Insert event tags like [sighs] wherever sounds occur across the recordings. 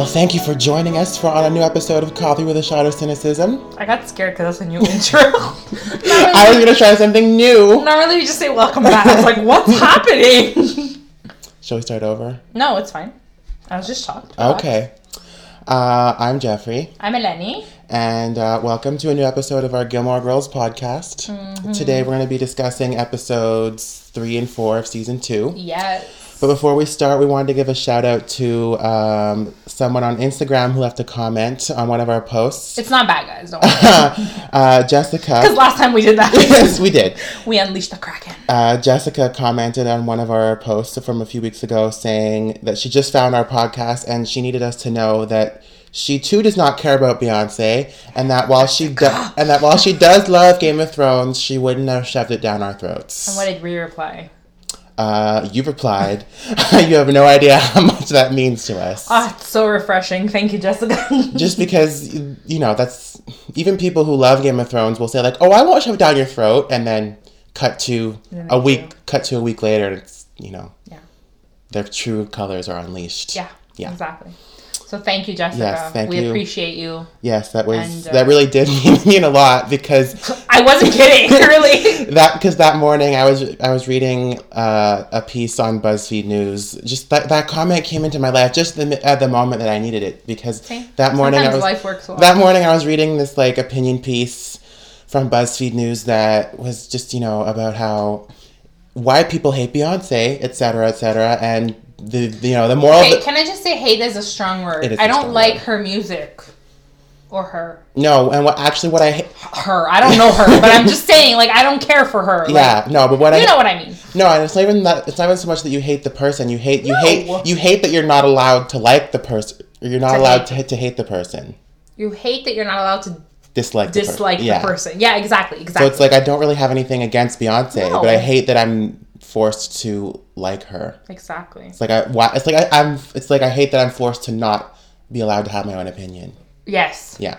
Well, thank you for joining us for on a new episode of Coffee with a Shot of Cynicism. I got scared because that's a new [laughs] intro. [laughs] I was gonna try something new. Normally you just say welcome back. I was like, what's [laughs] happening? Shall we start over? no, it's fine. I was just shocked. Okay. Uh, I'm Jeffrey, I'm Eleni. and uh, welcome to a new episode of our Gilmore Girls podcast. Mm-hmm. Today we're going to be discussing episodes three and four of season two. Yes. But before we start, we wanted to give a shout out to um, someone on Instagram who left a comment on one of our posts. It's not bad, guys. Don't worry. [laughs] uh, Jessica. [laughs] Because last time we did that, [laughs] yes, we did. we unleashed the Kraken. Uh, Jessica commented on one of our posts from a few weeks ago saying that she just found our podcast and she needed us to know that she too does not care about Beyonce and that while she do- and that while she does love Game of Thrones, she wouldn't have shoved it down our throats. And what did we reply? Uh, you replied, [laughs] you have no idea how much that means to us. Ah, it's so refreshing. Thank you, Jessica. [laughs] Just because you know that's even people who love Game of Thrones will say like, "Oh, I won't shove it down your throat," and then cut to Then a week, do. cut to a week later, and it's you know yeah. their true colors are unleashed. Yeah. Yeah. Exactly. So thank you, Jessica. Yes, thank we you. appreciate you. Yes, that was And, uh, that really did [laughs] mean, a lot because [laughs] I wasn't kidding, [laughs] really. that because that morning I was I was reading uh, a piece on BuzzFeed News. Just that that comment came into my life just the, at the moment that I needed it because See? that morning I was life works well. that morning I was reading this like opinion piece from BuzzFeed News that was just you know about how why people hate Beyonce, et cetera, et cetera, and the you know the moral. Okay, can I just say hate is a strong word. It is I don't like word. her music. Or her. no, and what actually what I ha- Her. I don't know her, but I'm just [laughs] saying, like, I don't care for her. Like, yeah no, but what I You know what I mean. No, and it's not even that. It's not even so much that you hate the person. You hate you No. hate you hate that you're not allowed to like the person. You're not To allowed hate. to to hate the person. You hate that you're not allowed to Dislike the per- dislike yeah. the person. Yeah, exactly. So Exactly. it's like I don't really have anything against Beyonce, No. but I hate that I'm forced to like her. exactly. It's like I why, it's like I, I'm it's like I hate that I'm forced to not be allowed to have my own opinion. Yes. Yeah.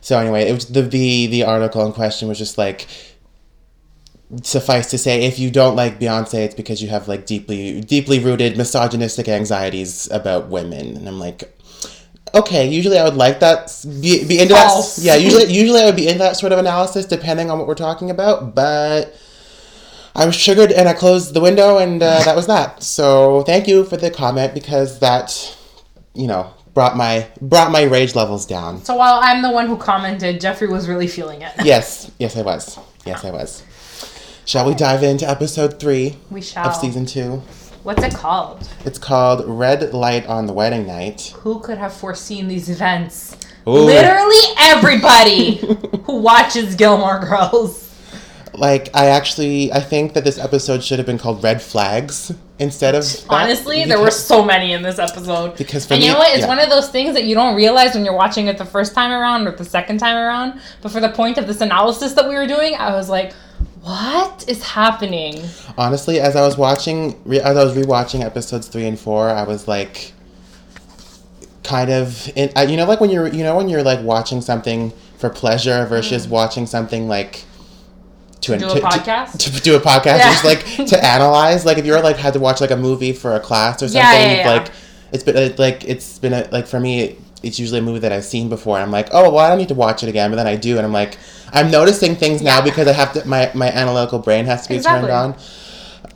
So anyway, it was the the the article in question was just like suffice to say if you don't like Beyonce it's because you have like deeply deeply rooted misogynistic anxieties about women and I'm like okay usually I would like that be, be into False. that yeah usually usually I would be into that sort of analysis depending on what we're talking about but I was triggered and I closed the window and uh, that was that so thank you for the comment because that you know brought my brought my rage levels down So while I'm the one who commented, Jeffrey was really feeling it. [laughs] Yes, yes, I was. Yes, I was. Shall we dive into episode three We shall. of season two? What's it called? It's called Red Light on the Wedding Night. Who could have foreseen these events? Ooh. Literally everybody who watches Gilmore Girls. Like, I actually, I think that this episode should have been called Red Flags instead of. that, Honestly, there were so many in this episode. Because for and me- you know what? It's yeah. one of those things that you don't realize when you're watching it the first time around or the second time around. But for the point of this analysis that we were doing, I was like, what is happening? Honestly, as I was watching, re- as I was rewatching episodes three and four, I was like, kind of, in, uh, you know, like when you're, you know, when you're like watching something for pleasure versus watching something like. To. Do a podcast? To, do a podcast, Yeah. just like to [laughs] analyze. Like if you're like had to watch like a movie for a class or something, Yeah, yeah, like it's been like it's been a, like for me, it's usually a movie that I've seen before. And I'm like, oh well, I don't need to watch it again, but then I do, and I'm like, I'm noticing things now because I have to. My my analytical brain has to be Exactly. turned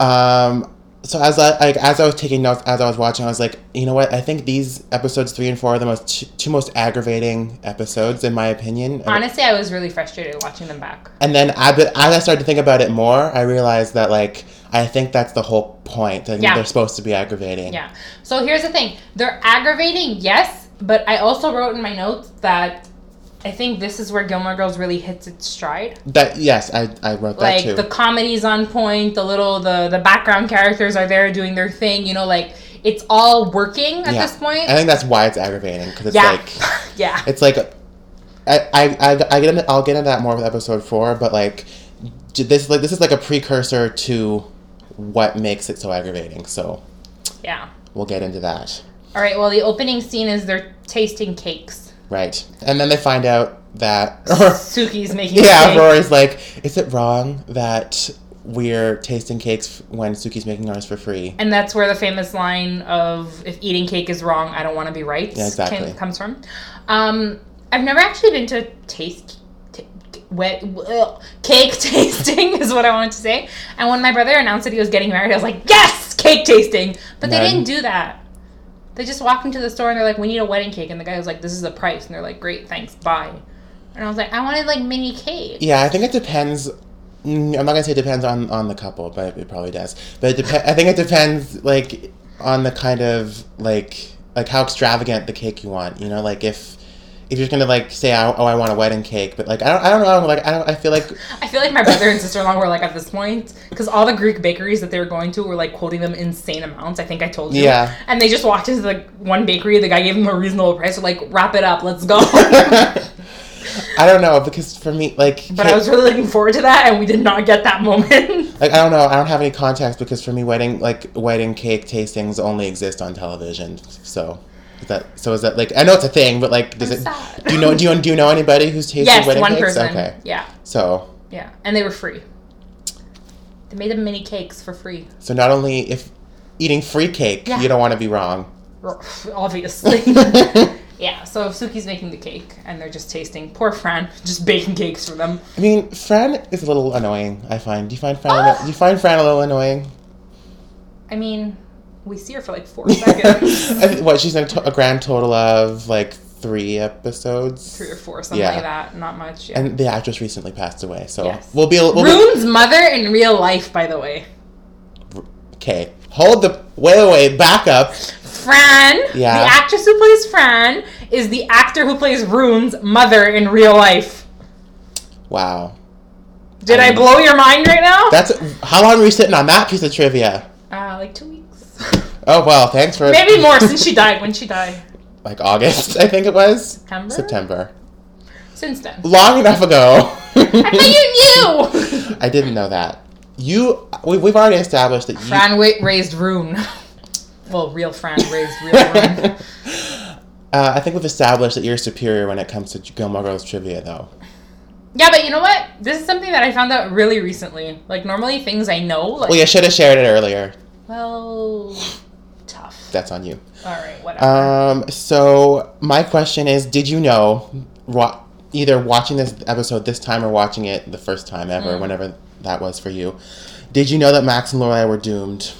on. Um, so as I like as I was taking notes as I was watching, I was like, you know what? I think these episodes three and four are the most two, two most aggravating episodes in my opinion. Honestly, I was really frustrated watching them back. And then I, but as I started to think about it more, I realized that like I think that's the whole point. That Yeah. they're supposed to be aggravating. Yeah. So here's the thing they're aggravating, yes, but I also wrote in my notes that I think this is where Gilmore Girls really hits its stride. That yes, I, I wrote that like too. the comedy's on point the little the the background characters are there doing their thing you know like it's all working at yeah. this point I think that's why it's aggravating because it's yeah like [laughs] yeah it's like I, I, I, I get into, I'll get into that more with episode four, but like this like this is like a precursor to what makes it so aggravating. So yeah we'll get into that. all right well the opening scene is they're tasting cakes Right. And then they find out that [laughs] Sookie's making Yeah. Rory's like, is it wrong that we're tasting cakes when Sookie's making ours for free. And that's where the famous line of "If eating cake is wrong, I don't want to be right" Yeah, exactly. can- comes from. Um, I've never actually been to taste wet ugh, cake [laughs] tasting is what I wanted to say. And when my brother announced that he was getting married, I was like, "Yes, cake tasting!" But they didn't do that. They just walked into the store and they're like, "We need a wedding cake," and the guy was like, "This is the price," and they're like, "Great, thanks, bye." And I was like, "I wanted like mini cake." Yeah, I think it depends. mm, I'm not gonna say it depends on on the couple, but it probably does. But it dep- I think it depends like on the kind of like like how extravagant the cake you want. You know, like if if you're just gonna like say oh, oh I want a wedding cake, but like I don't I don't know like I don't I feel like [laughs] I feel like my brother and sister in law were like at this point because all the Greek bakeries that they were going to were like quoting them insane amounts. I think I told you. Yeah. And they just walked into the one bakery. The guy gave them a reasonable price. They're like, wrap it up, let's go. [laughs] I don't know because for me like but I was really looking forward to that, and we did not get that moment. [laughs] like I don't know I don't have any context because for me wedding like wedding cake tastings only exist on television. So is that so is that like I know it's a thing, but like does I'm it? sad. Do you know do you do you know anybody who's tasted yes, wedding one cakes? person. Okay, Yeah, so yeah, and they were free. They made them mini cakes for free. So not only if eating free cake, Yeah. you don't want to be wrong. [laughs] Obviously. [laughs] yeah. So Sookie's making the cake, and they're just tasting. Poor Fran, [laughs] just baking cakes for them. I mean, Fran is a little annoying. I find. Do you find Fran? Ah! do you find Fran a little annoying? I mean, we see her for like four seconds. [laughs] What she's in a, to- a grand total of like three episodes. Three or four, something Yeah. like that. Not much. Yeah. And the actress recently passed away, so Yes. we'll be. We'll be Rune's mother in real life, by the way. okay. Hold the wait, wait, wait, back up. Fran, Yeah. the actress who plays Fran, is the actor who plays Rune's mother in real life. Wow, Did I Um, blow your mind right now? that's how long were you sitting on that piece of trivia? Uh, like two weeks. Oh well, thanks for Maybe more since she died. When she died? [laughs] like August, I think it was September? September. Since then. Long enough ago. [laughs] I thought you knew! I didn't know that. You, we, we've already established that you. Fran wa- raised Rune. [laughs] Well, real Fran raised real Rune. uh, I think we've established that you're superior when it comes to Gilmore Girls trivia, though. Yeah, but you know what? This is something that I found out really recently. Like, normally things I know, like, Well, you should have shared it earlier. well. That's on you. Alright, whatever. Um, so my question is, did you know, wa- either watching this episode this time or watching it the first time ever, Mm. whenever that was for you, did you know that Max and Lorelai were doomed?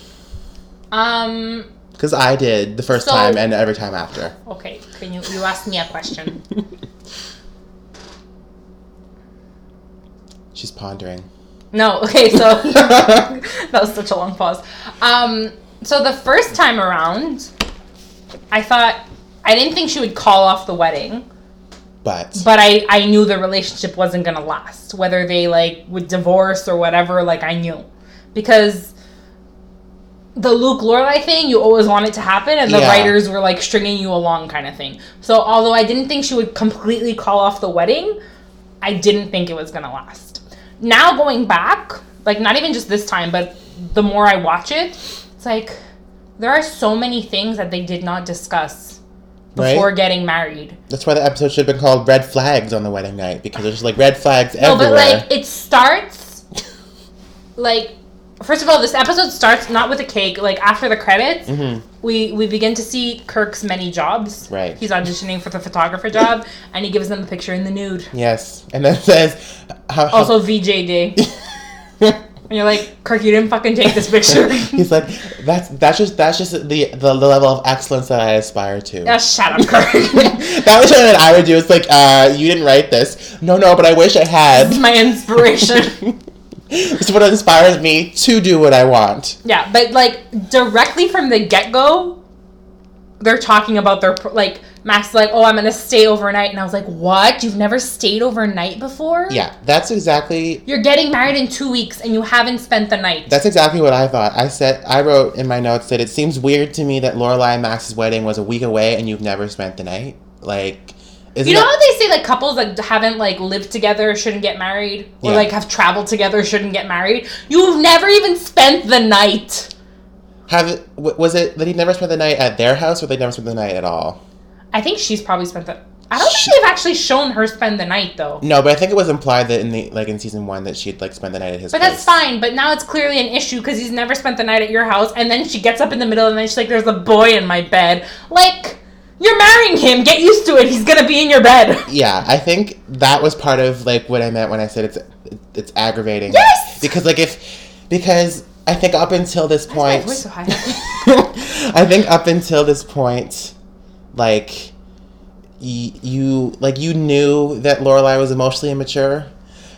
um, Because I did the first So- time and every time after. okay, can you, you asked me a question. [laughs] She's pondering. No, okay, so [laughs] [laughs] that was such a long pause. Um, so the first time around, I thought I didn't think she would call off the wedding, But but I I knew the relationship wasn't gonna last. Whether they like would divorce or whatever, like I knew, because the Luke Lorelai thing, you always want it to happen, and the Yeah. writers were like stringing you along, kind of thing. So although I didn't think she would completely call off the wedding, I didn't think it was gonna last. Now going back, like not even just this time, but the more I watch it, it's like there are so many things that they did not discuss Right. before getting married. that's why the episode should have been called Red Flags on the wedding night because there's like red flags No, everywhere. but like it starts like first of all, this episode starts not with a cake. Like after the credits, Mhm. we we begin to see Kirk's many jobs. Right. He's auditioning for the photographer job, and he gives them a picture in the nude. Yes, and then says how, how- Also VJ Day, [laughs] and you're like, Kirk, you didn't fucking take this picture. [laughs] He's like, that's that's just that's just the, the the level of excellence that I aspire to. Yeah, shut up, Kirk. [laughs] that was something that I would do. It's like, uh, you didn't write this. No, no, but I wish I this is had. my inspiration. [laughs] this is what inspires me to do what I want. Yeah, but like directly from the get go, they're talking about their like Max like, oh, I'm gonna stay overnight, and I was like, what? You've never stayed overnight before? Yeah, that's exactly You're getting married in two weeks, and you haven't spent the night. that's exactly what I thought. I said I wrote in my notes that it seems weird to me that Lorelai and Max's wedding was a week away and you've never spent the night. Like, isn't you know that- how they say like couples that haven't like lived together shouldn't get married, or Yeah. like have traveled together shouldn't get married? You've never even spent the night. Have was it that he never spent the night at their house or they never spent the night at all? I think she's probably spent the. I don't She- think they've actually shown her spend the night though. No, but I think it was implied that in the like in season one that she'd like spend the night at his. But place. that's fine. But now it's clearly an issue because he's never spent the night at your house, and then she gets up in the middle, and then she's like, "There's a boy in my bed." Like, you're marrying him. Get used to it. He's gonna be in your bed. [laughs] Yeah, I think that was part of like what I meant when I said it's it's aggravating. Yes! Because like if because I think up until this point, voice so high. [laughs] I think up until this point, like y- you like you knew that Lorelai was emotionally immature,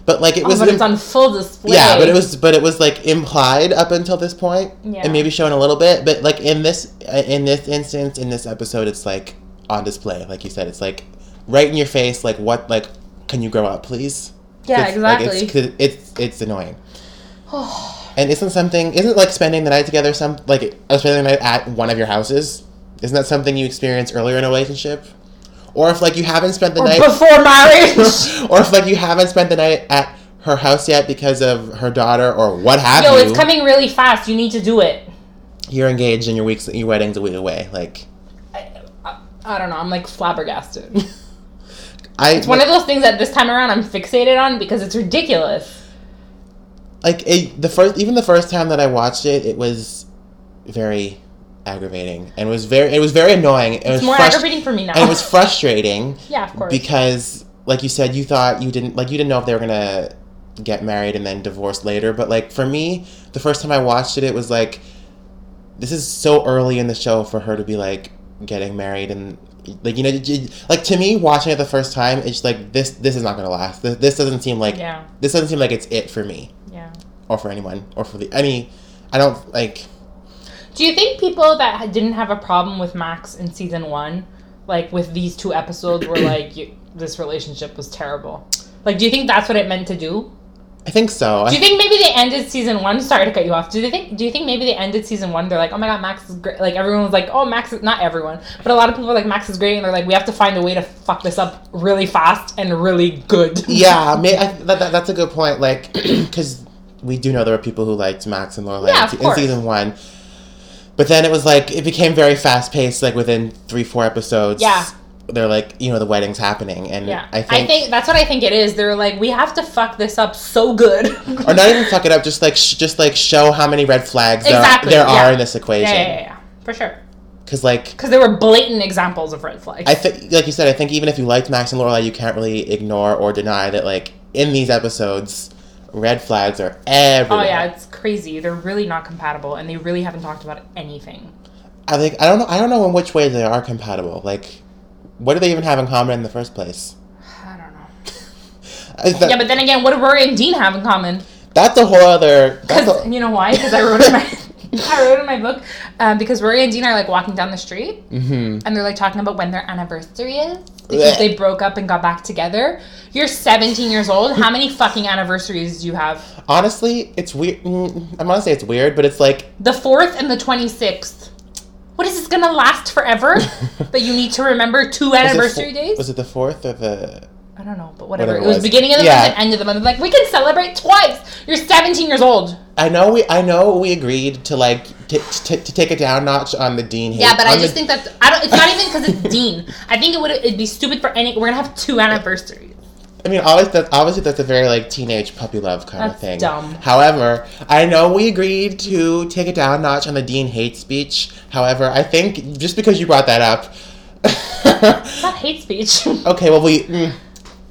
but like it Oh, was but im- it's on full display. yeah, but it was but it was like implied up until this point, Yeah. and maybe shown a little bit. But like in this uh, in this instance in this episode, it's like on display, like you said, it's like right in your face. Like what? Like can you grow up, please? Yeah, It's, like, exactly. it's, it's it's annoying. [sighs] [sighs] [sighs] and isn't something isn't like spending the night together some like uh, spending the night at one of your houses? Isn't that something you experienced earlier in a relationship? Or if like you haven't spent the Or night before marriage. [laughs] or if like you haven't spent the night at her house yet because of her daughter or what have Yo, you. it's coming really fast. You need to do it. You're engaged and your week's your wedding's a week away. Like I, I, I don't know. I'm like flabbergasted. [laughs] I It's one of those things that this time around I'm fixated on because it's ridiculous. Like it, the first even the first time that I watched it, it was very aggravating and was very it was very annoying. It was It's more frust- aggravating for me now. and it was frustrating [laughs] yeah, of course. because like you said you thought you didn't like you didn't know if they were gonna get married and then divorce later but like for me the first time i watched it it was like this is so early in the show for her to be like getting married and like you know like to me watching it the first time it's like this this is not gonna last this, this doesn't seem like yeah, this doesn't seem like it's it for me. Or for anyone or for the any i don't like Do you think people that didn't have a problem with Max in season one, like with these two episodes, were like, you, "This relationship was terrible"? Like, do you think that's what it meant to do? i think so Do you think maybe they ended season one? Sorry to cut you off. Do they think? Do you think maybe they ended season one? They're like, "Oh my god, Max is great." Like everyone was like, "Oh, Max is not everyone, but a lot of people are like, Max is great," and they're like, "We have to find a way to fuck this up really fast and really good." yeah [laughs] may, I, that, that, that's a good point like [clears throat] because we do know there were people who liked max and Lorelai Yeah, in, in season one but then it was like it became very fast paced like within three four episodes Yeah. they're like you know the wedding's happening and Yeah, i think, that's what I think it is. They're like, we have to fuck this up so good, [laughs] or not even fuck it up just like sh- just like show how many red flags Exactly, there, there yeah. are in this Yeah, equation yeah, yeah, yeah, for sure. because like Because there were blatant examples of red flags. I think, like you said, I think even if you liked Max and Lorelai, you can't really ignore or deny that, like, in these episodes, red flags are everywhere. oh yeah, it's crazy. They're really not compatible, and they really haven't talked about anything. I think I don't know. I don't know in which way they are compatible. Like, what do they even have in common in the first place? I don't know. [laughs] That- Yeah, but then again, what do Rory and Dean have in common? that's a whole other. Because [laughs] you know why? Because I wrote in my I wrote in my book um, because Rory and Dean are like walking down the street hmm and they're like talking about when their anniversary is because Blech. they broke up and got back together. You're 17 years old. How many fucking anniversaries do you have? Honestly, it's weird. Mm, I'm gonna say it's weird, but it's like The fourth and the 26th. What is this gonna last forever? [laughs] that you need to remember two anniversary fo- days? Was it the fourth or the? I don't know, but whatever. Whatever it was, it was. beginning of the Yeah. month and end of the month. Like we can celebrate twice. You're 17 years old. I know we. I know we agreed to like t- t- to take it down notch on the Dean. Yeah, hate- but I just the- think that's I don't. It's not even because it's [laughs] Dean. I think it would. It'd be stupid for any. We're gonna have two anniversaries. I mean, always that's obviously that's a very like teenage puppy love kind That's of thing. dumb. However, I know we agreed to take it down notch on the Dean hate speech. However, I think just because you brought that up, [laughs] It's not hate speech. okay, well we. Mm,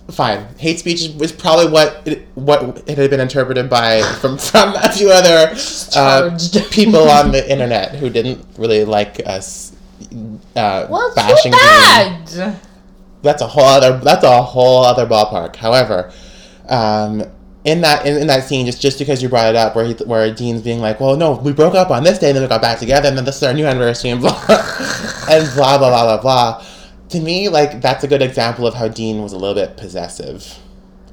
Fine. Hate speech was probably what it, what it had been interpreted by from [laughs] from a few other uh, [laughs] people on the internet who didn't really like us uh, well, bashing too bad. that's a whole other that's a whole other ballpark. However, um, in that in, in that scene, just just because you brought it up, where he, where Dean's being like, "Well, no, we broke up on this day, and then we got back together, and then this is our new anniversary, and blah [laughs] and blah blah blah blah blah." To me, like that's a good example of how Dean was a little bit possessive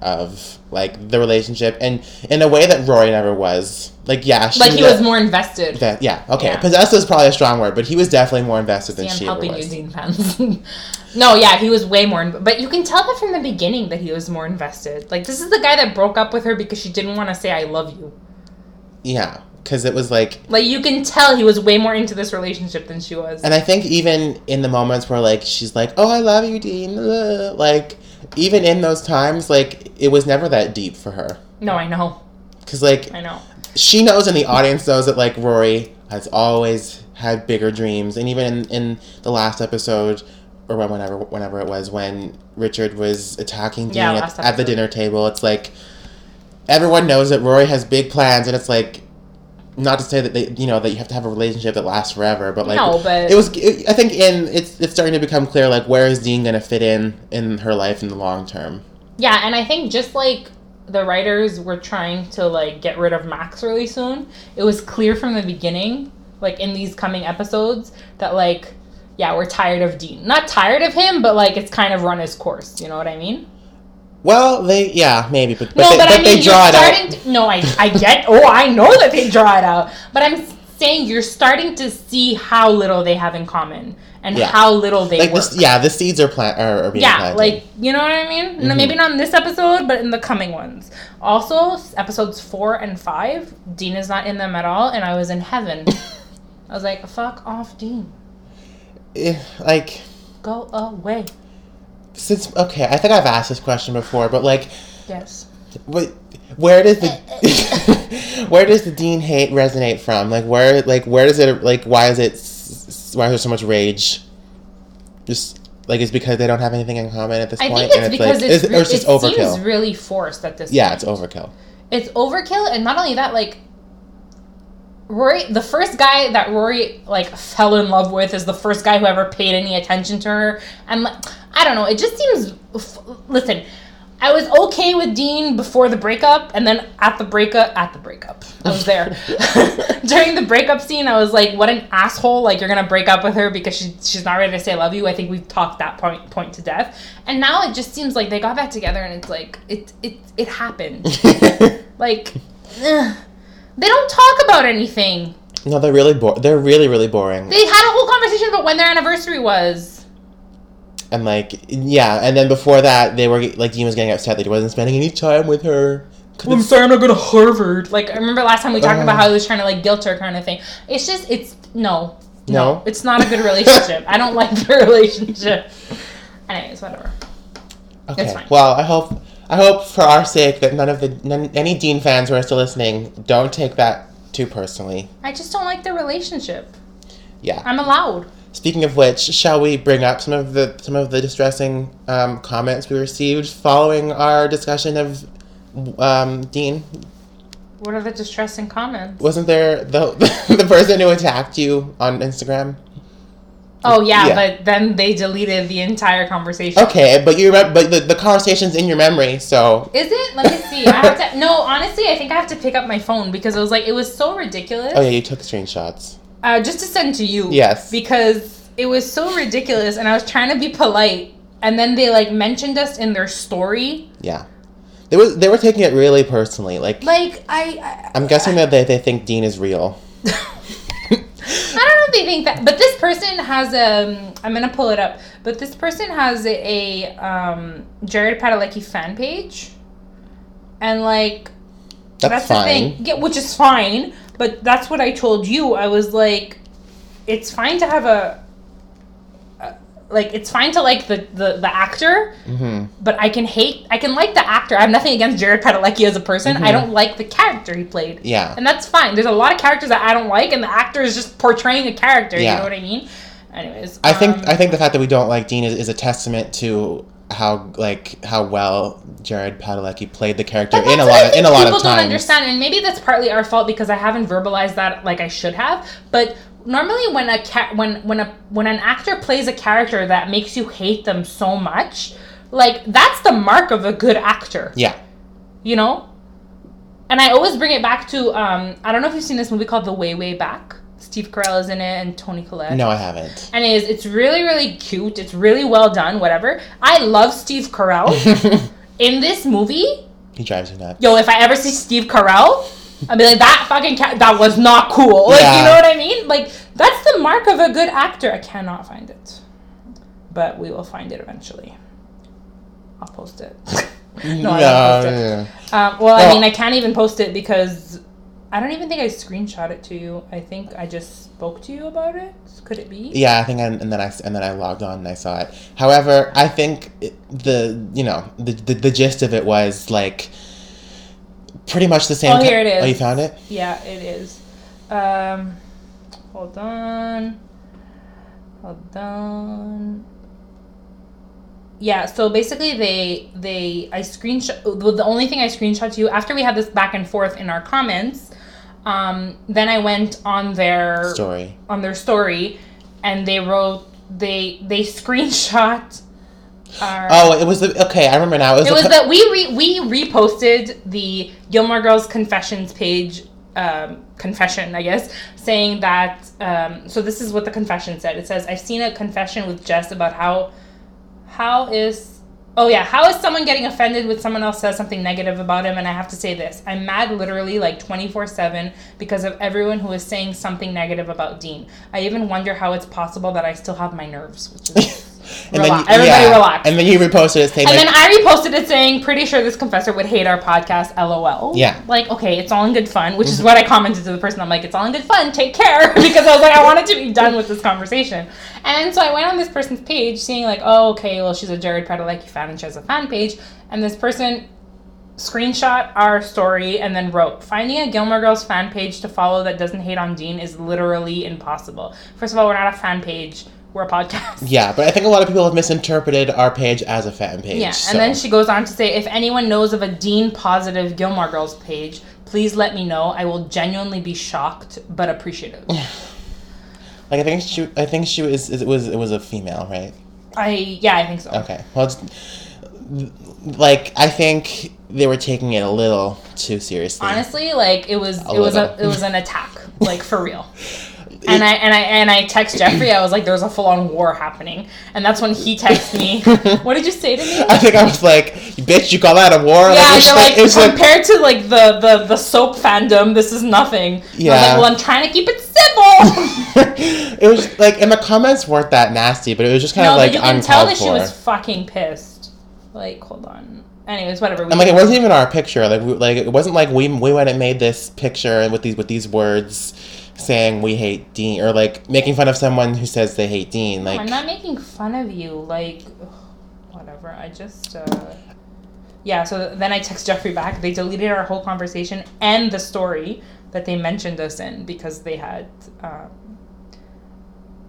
of like the relationship, and in a way that Rory never was. Like, yeah, she Like he was was more invested. that- yeah, okay. Yeah. Possessive is probably a strong word, but he was definitely more invested than I'm she helping you, was. Dean fans. [laughs] no, yeah, he was way more. In- but you can tell that from the beginning that he was more invested. Like this is the guy that broke up with her because she didn't want to say "I love you." Yeah, because it was like Like you can tell he was way more into this relationship than she was. And I think even in the moments where like she's like, "Oh, I love you, Dean," uh, like even in those times, like it was never that deep for her. no, I know. Cause like I know. she knows, and the audience knows that like Rory has always had bigger dreams, and even in, in the last episode, or when- whenever whenever it was when Richard was attacking Dean Yeah, at, at the dinner table, it's like everyone knows that Rory has big plans, and it's like. Not to say that they, you know, that you have to have a relationship that lasts forever, but like, No, but- it was. It, I think in it's it's starting to become clear, like, where is Dean gonna fit in in her life in the long term? Yeah, and I think just like the writers were trying to like get rid of Max really soon, it was clear from the beginning, like in these coming episodes, that like yeah, we're tired of Dean. Not tired of him, but like it's kind of run its course. You know what I mean? Well, they, yeah, maybe, but, but, no, they, but, but I mean, they draw it out. To, no, I I get. Oh, I know that they draw it out, but I'm saying you're starting to see how little they have in common and Yeah. how little they like work. this, yeah, the seeds are plant are, are being yeah, planted. like you know what I mean. Mhm. Maybe not in this episode, but in the coming ones. Also, episodes four and five, Dean is not in them at all, and I was in heaven. [laughs] I was like, "Fuck off, Dean, Eh, like go away." Since okay, I think I've asked this question before, but like, Yes. what, where does the uh, uh, uh. [laughs] where does the Dean hate resonate from? Like, where like where does it like why is it s- s- why is there so much rage? Just like it's because they don't have anything in common at this I point, think it's because like, it's, is- re- or it's just it overkill. seems really forced at this. yeah, point. it's overkill. It's overkill, and not only that, like Rory, the first guy that Rory like fell in love with is the first guy who ever paid any attention to her, and like, I don't know, it just seems. Listen, I was okay with Dean before the breakup, and then at the breakup, at the breakup, I was there [laughs] [laughs] during the breakup scene. I was like, "What an asshole! Like you're gonna break up with her because she, she's not ready to say I love you." I think we've talked that point point to death, and now it just seems like they got back together, and it's like it it it happened. [laughs] Like, ugh. They don't talk about anything. no, they're really bo- They're really really boring. They had a whole conversation about when their anniversary was. And like, yeah, and then before that, they were like, Dean was getting upset that he wasn't spending any time with her. I'm sorry, I'm not going to Harvard. Like, I remember last time we talked Uh. about how he was trying to like guilt her, kind of thing. It's just, it's no, No? it's not a good relationship. I don't like the [laughs] relationship. Anyways, whatever. okay. fine. Well, I hope I hope for our sake that none of the none, any Dean fans who are still listening don't take that too personally. I just don't like the relationship. Yeah. I'm allowed. Speaking of which, shall we bring up some of the some of the distressing um, comments we received following our discussion of um, Dean? What are the distressing comments? Wasn't there the [laughs] the person who attacked you on Instagram? Oh yeah, Yeah. but then they deleted the entire conversation. Okay, but you remember, but the, the conversation's in your memory, so Is it? Let me see. I have to. [laughs] No, honestly, I think I have to pick up my phone because it was like it was so ridiculous. oh yeah, you took screenshots. Uh, just to send to you. Yes. Because it was so ridiculous, and I was trying to be polite, and then they like mentioned us in their story. Yeah, they was they were taking it really personally. Like Like I, I, I'm guessing that they, they think Dean is real. [laughs] I don't know if they think that, but this person has um. I'm gonna pull it up, but this person has a, a um Jared Padalecki fan page, and like That's, the fine. thing, yeah, which is fine. But that's what I told you. I was like, it's fine to have a, a like, it's fine to like the the, the actor, hmm but I can hate, I can like the actor. I have nothing against Jared Padalecki as a person. I Mhm. don't like the character he played, Yeah. and that's fine. There's a lot of characters that I don't like, and the actor is just portraying a character. Yeah. You know what I mean? Anyways, I think um, I think the fact that we don't like Dean is, is a testament to how like how well Jared Padalecki played the character in a lot of in a lot of times. people don't understand, and maybe that's partly our fault because I haven't verbalized that like I should have. But normally, when a ca- when when a when an actor plays a character that makes you hate them so much, like that's the mark of a good actor. Yeah. You know. And I always bring it back to um, I don't know if you've seen this movie called The Way Way Back. Steve Carell is in it and Toni Collette. No, I haven't. And it is it's really really cute. It's really well done. Whatever. I love Steve Carell [laughs] in this movie. he drives you nuts. Yo, if I ever see Steve Carell, I'd be like, that fucking cat, that was not cool. Like, Yeah. you know what I mean? Like, that's the mark of a good actor. I cannot find it, but we will find it eventually. I'll post it. [laughs] no, I won't post it. yeah. Um, well, I mean, I can't even post it because I don't even think I screenshot it to you. I think I just spoke to you about it. Could it be? Yeah, I think, I, and then I and then I logged on and I saw it. However, I think it, the you know the, the the gist of it was like pretty much the same. Oh, here it is. Oh, you found it? Yeah, it is. Um, hold on. Hold on. Yeah, so basically they they I screenshot the only thing I screenshot to you after we had this back and forth in our comments, um, then I went on their Story. on their story and they wrote they they [laughs] screenshot our Oh, it was the okay. I remember now. It was, it was co- that we re- we reposted the Gilmore Girls confessions page um, confession, I guess, saying that. Um, so this is what the confession said. It says, "I've seen a confession with Jess about how how is oh yeah how is someone getting offended when someone else says something negative about him and i have to say this i'm mad literally like 24-7 because of everyone who is saying something negative about dean i even wonder how it's possible that i still have my nerves which is [laughs] and relax. you- everybody yeah, relax And then you reposted it saying and like, then I reposted it saying, pretty sure this confessor would hate our podcast, lol. Yeah. Like, okay, it's all in good fun, which is mm-hmm. what I commented to the person. I'm like, it's all in good fun, take care. [laughs] because I was like, I wanted to be done with this conversation. And so I went on this person's page seeing, like, oh, okay, well, she's a Jared Padalecki fan and she has a fan page. And this person screenshot our story and then wrote finding a gilmore girls fan page to follow that doesn't hate on dean is literally impossible first of all we're not a fan page we're a podcast yeah, but I think a lot of people have misinterpreted our page as a fan page. Yeah, so. and then she goes on to say, if anyone knows of a Dean positive Gilmore Girls page, please let me know. I will genuinely be shocked but appreciative. [laughs] like I think she, I think she was, it was, it was a female, right? I yeah, I think so. Okay. Well, it's, like I think they were taking it a little too seriously. Honestly, like it was A it was a it was an attack, like for real. [laughs] And I and I and I text Jeffrey. I was like, "There's a full on war happening," and that's when he texted me. [laughs] what did you say to me? I think I was like, "Bitch, you call that a war?" Yeah, was you're like, was like, compared to like the, the the soap fandom, this is nothing. Yeah. like, well, I'm trying to keep it civil. [laughs] it was like, and the comments weren't that nasty, but it was just kind no, of like you can tell that she for. was fucking pissed. Like, hold on. Anyways, whatever. We And like, it wasn't even our picture. Like, we, like it wasn't like we we went and made this picture with these with these words saying we hate Dean or like making fun of someone who says they hate Dean. Like, I'm not making fun of you. Like, whatever. I just. Uh... Yeah. So then I text Jeffrey back. They deleted our whole conversation and the story that they mentioned us in because they had. Um,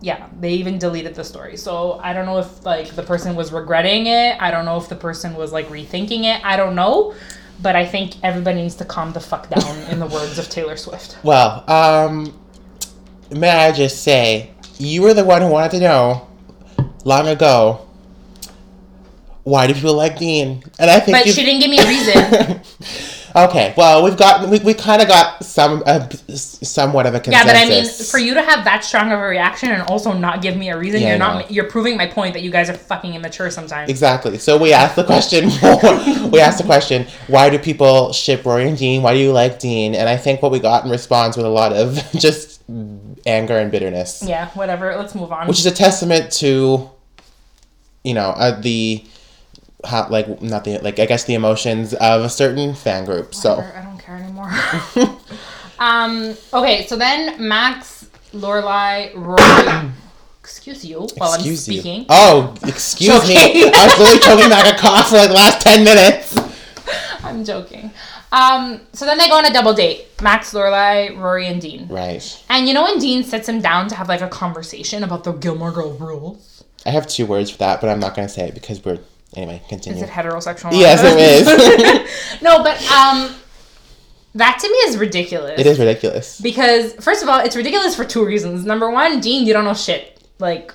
yeah, they even deleted the story. So I don't know if like the person was regretting it. I don't know if the person was like rethinking it. I don't know. But I think everybody needs to calm the fuck down, in the words of Taylor Swift. [laughs] well, um, may I just say, you were the one who wanted to know long ago. Why do people like Dean? And I think But she didn't give me a reason. [laughs] okay, well, we've got we, we kind of got some uh, somewhat of a consensus. Yeah, but I mean, for you to have that strong of a reaction and also not give me a reason, Yeah, you're not. You're proving my point that you guys are fucking immature sometimes. Exactly. So we asked the question. [laughs] we asked the question: Why do people ship Rory and Dean? Why do you like Dean? And I think what we got in response was a lot of [laughs] just anger and bitterness, Yeah, whatever. Let's move on. which is a testament to, you know, uh, the how like not the like I guess the emotions of a certain fan group. So I don't care anymore. [laughs] um. Okay. So then Max, Lorelai, Rory. excuse you while excuse I'm you. speaking. Oh, excuse me. I was literally choking back a cough for like the last ten minutes. [laughs] I'm joking. Um. So then they go on a double date. Max, Lorelai, Rory, and Dean. Right. And you know when Dean sits him down to have like a conversation about the Gilmore Girl rules. I have two words for that, but I'm not going to say it because we're anyway. Continue. Is it heterosexual? Yes, it is. [laughs] no, but um, that to me is ridiculous. it is ridiculous. because first of all, it's ridiculous for two reasons. Number one, Dean, you don't know shit. Like,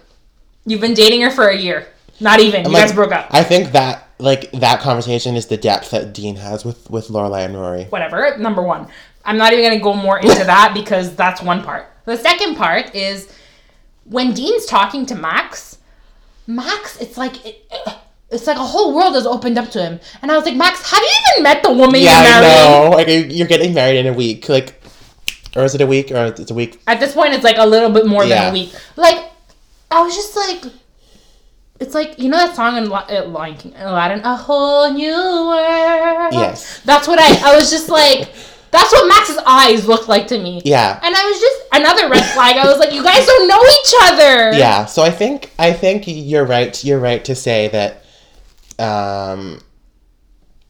you've been dating her for a year. Not even. You Like, guys broke up. I think that like that conversation is the depth that Dean has with with Lorelai and Rory. Whatever. Number one. I'm not even gonna go more into [laughs] that because that's one part. The second part is when Dean's talking to Max. Max, it's like it, it's like a whole world has opened up to him, and I was like, Max, have you even met the woman Yeah, you're marrying? know. Like you- you're getting married in a week, like, or is it a week? Or it's a week. At this point, it's like a little bit more than a week. Like, I was just like, it's like you know that song in uh, Lion King, Aladdin, a whole new world. Yes. That's what I. I was just like, [laughs] That's what Max's eyes looked like to me. Yeah. And I was just another red flag. I was like, you guys don't know each other. Yeah. So I think I think you're right. You're right to say that um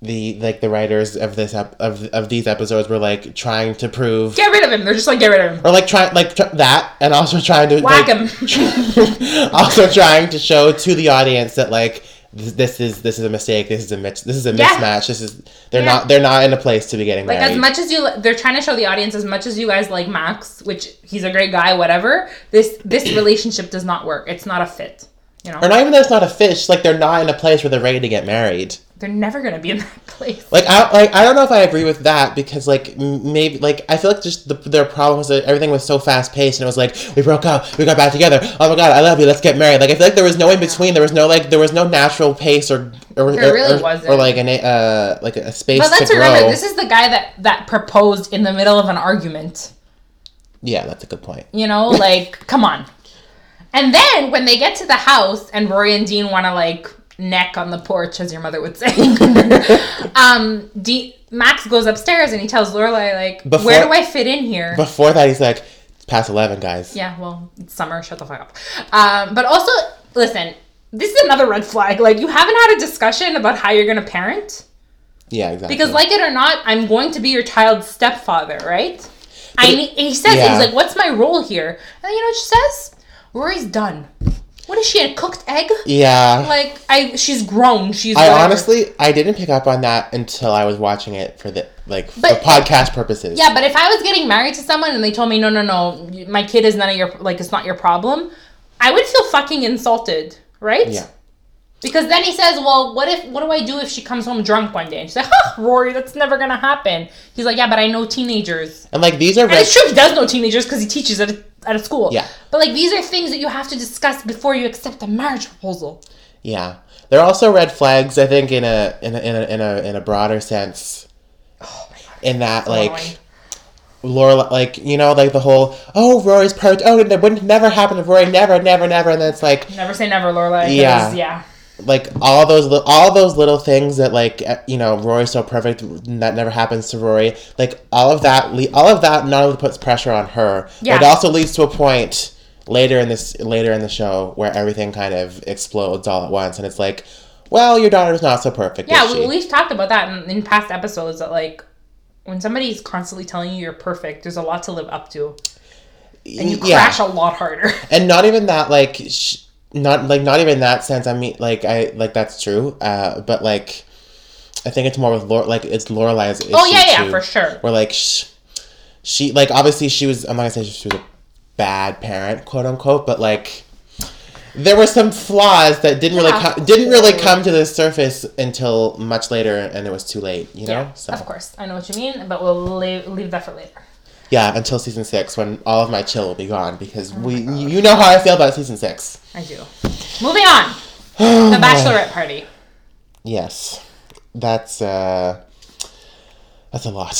the like the writers of this ep- of of these episodes were like trying to prove Get rid of him. They're just like, get rid of him. or like trying like tr- that and also trying to Whack like, him. [laughs] also trying to show to the audience that like this, this is this is a mistake this is a mis- this is a Yeah. mismatch this is they're Yeah. not they're not in a place to be getting Like married as much as you, they're trying to show the audience as much as you guys like Max, which he's a great guy, whatever. This this relationship does not work. It's not a fit. You know, or not even that it's not a fish like they're not in a place where they're ready to get married they're never gonna be in that place. like I like I don't know if I agree with that because like m- maybe like I feel like just the, their problem was that everything was so fast paced and it was like we broke up we got back together oh my god I love you let's get married like I feel like there was no in between there was no like there was no natural pace or or, There really or, wasn't. or like an uh like a space But let's to grow remember, this is the guy that that proposed in the middle of an argument. yeah that's a good point You know, like come on. And then when they get to the house and Rory and Dean want to like neck on the porch, as your mother would say, [laughs] um, Max goes upstairs and he tells Lorelai like, Before- "Where do I fit in here?" before that he's like it's past 11 guys Yeah, well, it's summer. Shut the fuck up. Um, but also, listen, this is another red flag. Like, you haven't had a discussion about how you're gonna parent yeah exactly because, like it or not, I'm going to be your child's stepfather, right? I it- he says yeah. he's like, "What's my role here?" And you know what she says? Rory's done. What is she? A cooked egg? yeah Like I, she's grown. She's. I whatever. honestly I didn't pick up on that until I was watching it for the like for podcast purposes Yeah, but if I was getting married to someone and they told me, no, no, no, my kid is none of your, like, it's not your problem, I would feel fucking insulted, right? yeah Because then he says, well, what if, what do I do if she comes home drunk one day? And she's like, huh, Rory, that's never gonna happen. He's like, yeah, but I know teenagers. and like these are And it's true, he does know teenagers because he teaches at a, at a school. Yeah. But, like, these are things that you have to discuss before you accept a marriage proposal. Yeah, There are also red flags. I think in a in a in a in a, in a broader sense. Oh my god. In that, like, annoying. Laura, like you know, like the whole oh Rory's perfect. Oh, it wouldn't never happen to Rory. Never, never, never. And then it's like Never say never, Lorelai. Yeah. Yeah. Like all those li- all those little things that like uh, you know Rory's so perfect that never happens to Rory. Like all of that, le- all of that not only puts pressure on her, Yeah. but it also leads to a point later in this later in the show where everything kind of explodes all at once, and it's like, well, your daughter's not so perfect. Yeah, is she? we, we've talked about that in, in past episodes that, like, when somebody's constantly telling you you're perfect, there's a lot to live up to. And you Yeah. crash a lot harder. and not even that like sh- not like not even that sense i mean like i like that's true uh but like i think it's more with Lore, like it's lorelai's issue oh, yeah, yeah, too, for sure. where like sh- she like obviously she was i'm not gonna say she was a bad parent quote unquote but like there were some flaws that didn't really Yeah, come didn't really come to the surface until much later and it was too late you know Yeah, so of course. I know what you mean, but we'll leave, leave that for later. Yeah until season six when all of my chill will be gone because we you know how i feel about season six I do. Moving on. [sighs] The bachelorette party. Yes. That's uh that's a lot.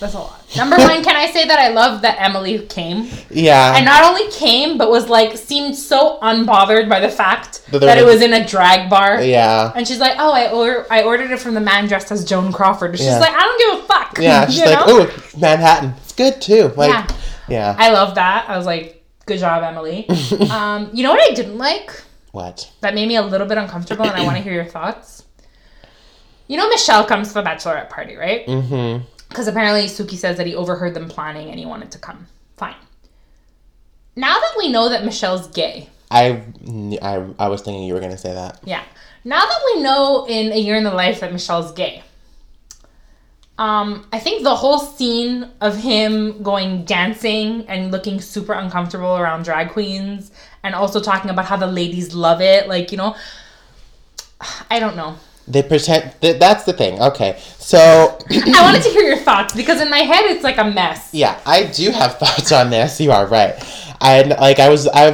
That's a lot. Number one, can I say that I love that Emily came? Yeah. And not only came, but was like, seemed so unbothered by the fact That that, it was- in a drag bar. yeah. And she's like, oh, I, or- I ordered it from the man dressed as Joan Crawford. She's Yeah. like, I don't give a fuck. Yeah. [laughs] She's like, know? oh, Manhattan. Good too. Like Yeah. yeah. I love that. I was like, good job, Emily. [laughs] um, you know what I didn't like? what? That made me a little bit uncomfortable, and I want to hear your thoughts. You know, Michel comes to the bachelorette party, right? Mm-hmm. Because apparently Sookie says that he overheard them planning and he wanted to come. Fine. Now that we know that Michel's gay, I, I I was thinking you were gonna say that. yeah. Now that we know in A Year in the Life that Michel's gay, um, I think the whole scene of him going dancing and looking super uncomfortable around drag queens and also talking about how the ladies love it, like, you know, I don't know. They pretend th- that's the thing. Okay. So I wanted to hear your thoughts because in my head it's like a mess. yeah, I do have [laughs] thoughts on this. You are right. I had like I was I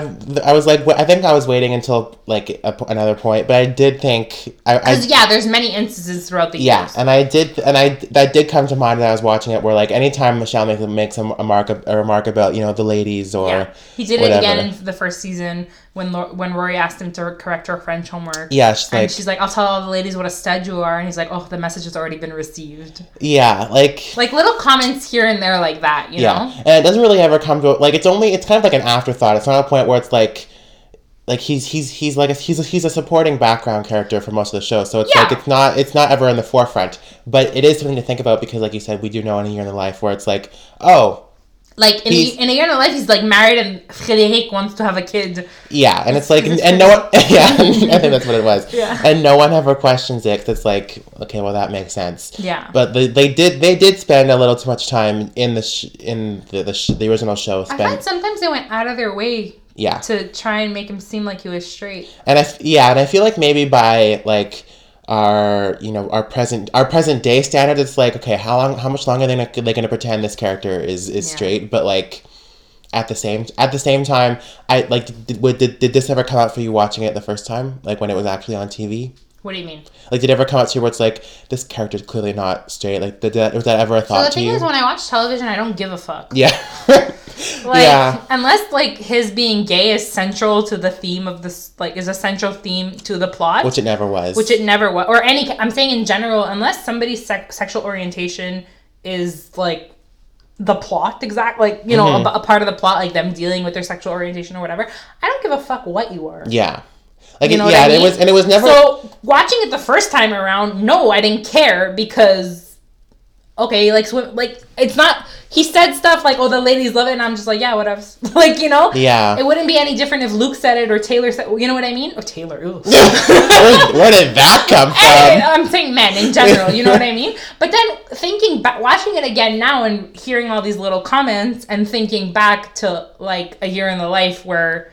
I was like I think I was waiting until like a, another point, but I did think I, I Because yeah, there's many instances throughout the Yeah, years. and I did, and I that did come to mind when I was watching it. Where like anytime Michel makes makes a, a mark a remark about you know the ladies or Yeah, he did whatever. it again in the first season when when Rory asked him to correct her French homework. yeah, she's and like she's like, "I'll tell all the ladies what a stud you are," and he's like, "Oh, the message has already been received." Yeah, like Like little comments here and there like that, you yeah, know? and it doesn't really ever come to like it's only it's kind of like an afterthought. It's not a point where it's like. Like he's he's he's like a, he's a, he's a supporting background character for most of the show, so it's Yeah. like it's not it's not ever in the forefront, but it is something to think about because, like you said, we do know in a year in the life where it's like, oh, Like in a, in a year in a life, he's like married and Frédéric wants to have a kid. Yeah, and it's like, It's and no one, [laughs] yeah, [laughs] I think that's what it was. Yeah. And no one ever questions it 'cause it's like, okay, well, that makes sense. Yeah. But they, they did they did spend a little too much time in the sh- in the the, sh- the original show. I Spend find sometimes they went out of their way yeah, to try and make him seem like he was straight. and I f- yeah, and I feel like maybe by like our you know our present our present day standard, it's like okay, how long how much longer are they gonna, they gonna pretend this character is is Yeah. straight? But like. At the same at the same time, I like did, did, did this ever come out for you watching it the first time, like when it was actually on TV? What do you mean? Like, did it ever come out to you where it's like this character's clearly not straight? Like, did that was that ever a thought So the to thing you? is, when I watch television, I don't give a fuck. yeah, [laughs] Like, yeah, unless like his being gay is central to the theme of this, like, is a central theme to the plot, which it never was. which it never was, or any. I'm saying in general, unless somebody's sexual orientation is like the plot exact, like you know, Mm-hmm. a, a part of the plot, like them dealing with their sexual orientation or whatever. I don't give a fuck what you are. yeah, like You know yeah, I and it was and it was never. So watching it the first time around, no, I didn't care because okay, like sw- like it's not. He said stuff like, "Oh, the ladies love it," and I'm just like, "Yeah, whatever." [laughs] like you know, Yeah. It wouldn't be any different if Luke said it or Taylor said. You know what I mean? Or Taylor. Ew. [laughs] where, where did that come from? I'm saying men in general, you know what I [laughs] mean? But then thinking back, watching it again now and hearing all these little comments and thinking back to like a year in the life where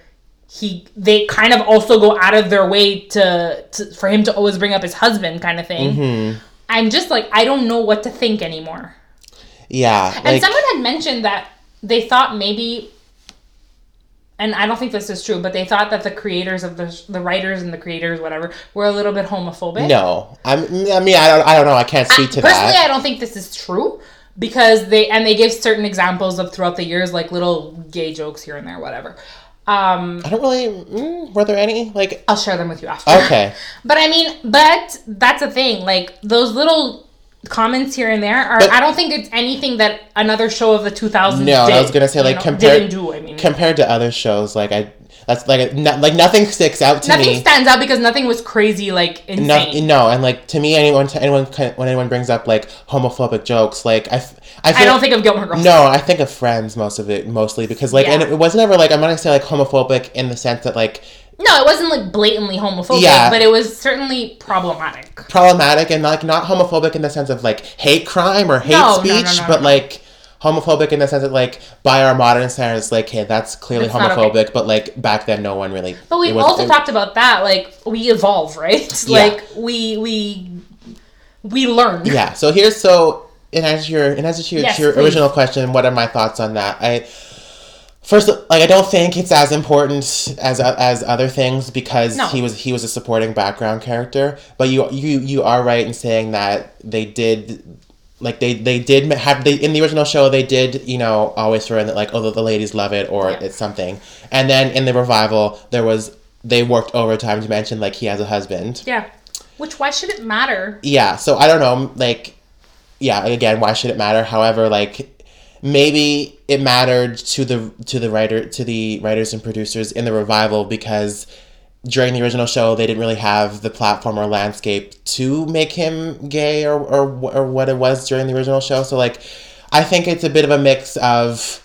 he they kind of also go out of their way to, to for him to always bring up his husband kind of thing. Mm-hmm. I'm just like I don't know what to think anymore. Yeah, And like someone had mentioned that they thought maybe and I don't think this is true, but they thought that the creators of the the writers and the creators whatever were a little bit homophobic. no. I'm, I mean, I don't, I don't know. I can't speak to Personally, that. Personally, I don't think this is true because they and they give certain examples of throughout the years, like little gay jokes here and there, whatever. Um, I don't really. Mm, were there any like? I'll share them with you after. Okay. [laughs] But I mean, but that's the thing. Like those little comments here and there are. But- I don't think it's anything that another show of the 2000s. No, did, I was gonna say you like know, compared didn't do. I mean, compared to other shows, like I that's like no, like nothing sticks out to nothing me. Nothing stands out because nothing was crazy like No, insane. no, and like to me, anyone, anyone, when anyone brings up like homophobic jokes, like I, I, I don't think of Gilmore Girls. No, I think of Friends most of it, mostly because like, and it wasn't ever like I'm not gonna say like homophobic in the sense that like No, it wasn't like blatantly homophobic, Yeah. but it was certainly problematic. problematic and like not homophobic in the sense of like hate crime or hate No, no, speech, no, no, but no. like homophobic in the sense that like by our modern standards, like hey, that's clearly not homophobic, okay. but like back then, no one really. But we also it- talked about that, like we evolve, right? [laughs] Yeah. Like we we we learn. Yeah. So here's so in answer to your in answer to your, Yes, to your original question, what are my thoughts on that? I first like I don't think it's as important as as other things because No. he was he was a supporting background character. But you you you are right in saying that they did. Like they, they did have they in the original show they did you know always throw in that like oh the, the ladies love it or Yeah. it's something and then in the revival there was they worked overtime to mention like he has a husband Yeah. Which why should it matter? yeah so i don't know like yeah again why should it matter however like maybe it mattered to the to the writer to the writers and producers in the revival because during the original show they didn't really have the platform or landscape to make him gay or or, or what it was during the original show. So like i think it's a bit of a mix of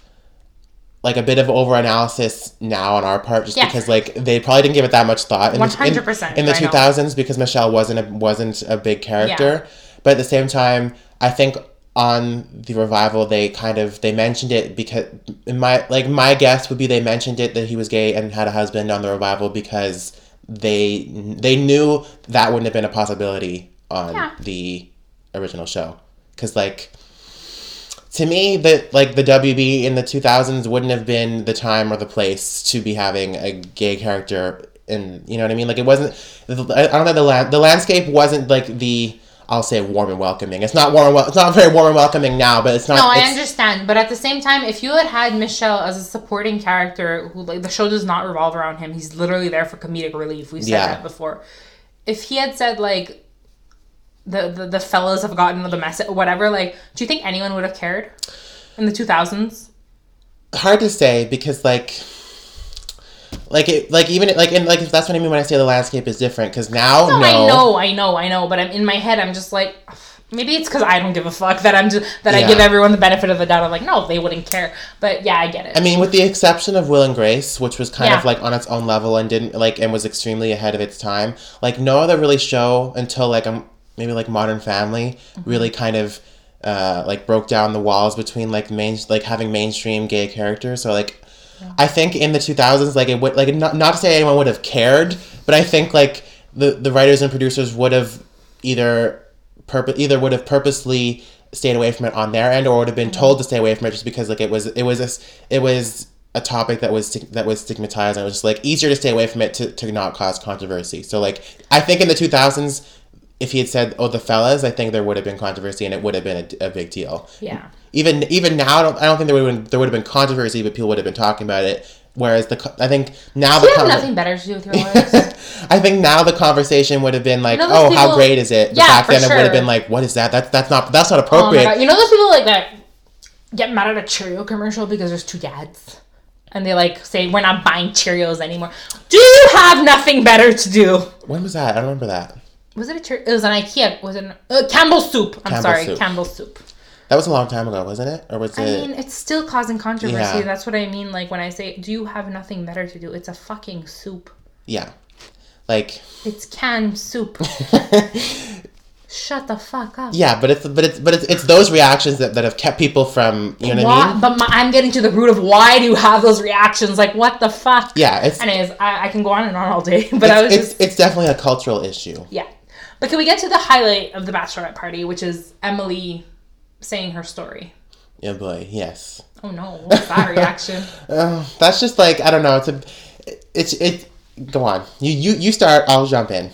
like a bit of over analysis now on our part just Yeah. because like they probably didn't give it that much thought in the- 100%, in the 2000s because Michel wasn't a, wasn't a big character. But at the same time I think on the revival they kind of they mentioned it because in my like my guess would be they mentioned it that he was gay and had a husband on the revival because they they knew that wouldn't have been a possibility on Yeah. the original show because like to me that like the WB in the 2000s wouldn't have been the time or the place to be having a gay character and you know what I mean like it wasn't I don't know the land the landscape wasn't like the I'll say warm and welcoming it's not warm it's not very warm and welcoming now but it's not No, I understand, but at the same time, if you had had Michel as a supporting character, who like the show does not revolve around him, he's literally there for comedic relief. We've said Yeah. that before. If he had said like, the, the the fellas have gotten the message, whatever. Like, do you think anyone would have cared in the two thousands? hard to say because like like it like even like and like if that's what I mean when I say the landscape is different because now No, no, I know, I know, I know. But I'm in my head. I'm just like, maybe it's because I don't give a fuck that I'm just that I give everyone the benefit of the doubt. I'm like, no, they wouldn't care. But yeah, I get it. I mean, with the exception of Will and Grace, which was kind Yeah. of like on its own level and didn't like and was extremely ahead of its time. Like no other really show until like um maybe like Modern Family Mm-hmm. really kind of uh like broke down the walls between like main like having mainstream gay characters. So like I think in the two thousands, like it would like not not to say anyone would have cared, but I think like the the writers and producers would have either purpose either would have purposely stayed away from it on their end or would have been told to stay away from it just because like it was it was a, it was a topic that was that was stigmatized and it was just like easier to stay away from it to, to not cause controversy so like i think in the 2000s if he had said oh the fellas i think there would have been controversy and it would have been a, a big deal yeah. Even even now I don't, I don't think there would have been there would have been controversy but people would have been talking about it whereas the i think now the You have conver- nothing better to do with your lives. [laughs] I think now the conversation would have been like, You know "Oh, how great is it?" But Yeah, back then it would have been like, "What is that? That's that's not that's not oh appropriate." god! You know those people like that get mad at a Cheerio commercial because there's two dads. And they like say we're not buying Cheerios anymore. Do you have nothing better to do? when was that? I don't remember that. Was it a Cheer? It was an IKEA. Was it an, uh, Campbell's soup? I'm sorry, soup. Campbell's soup. That was a long time ago, wasn't it? Or was I it? I mean, it's still causing controversy. Yeah. That's what I mean. Like when I say, "Do you have nothing better to do?" It's a fucking soup. yeah, like It's canned soup. [laughs] Shut the fuck up. yeah, but it's but it's but it's, it's those reactions that, that have kept people from you know what I mean? but my, I'm getting to the root of why do you have those reactions? Like, what the fuck? Yeah, it's Anyways, I, I can go on and on all day, [laughs] but I was it's, just it's it's definitely a cultural issue. yeah. But can we get to the highlight of the bachelorette party, which is Emily saying her story? Yeah, boy, yes. Oh no, what's that reaction? [laughs] Uh, that's just like I don't know. It's a it's it. Go on, you you you start. I'll jump in.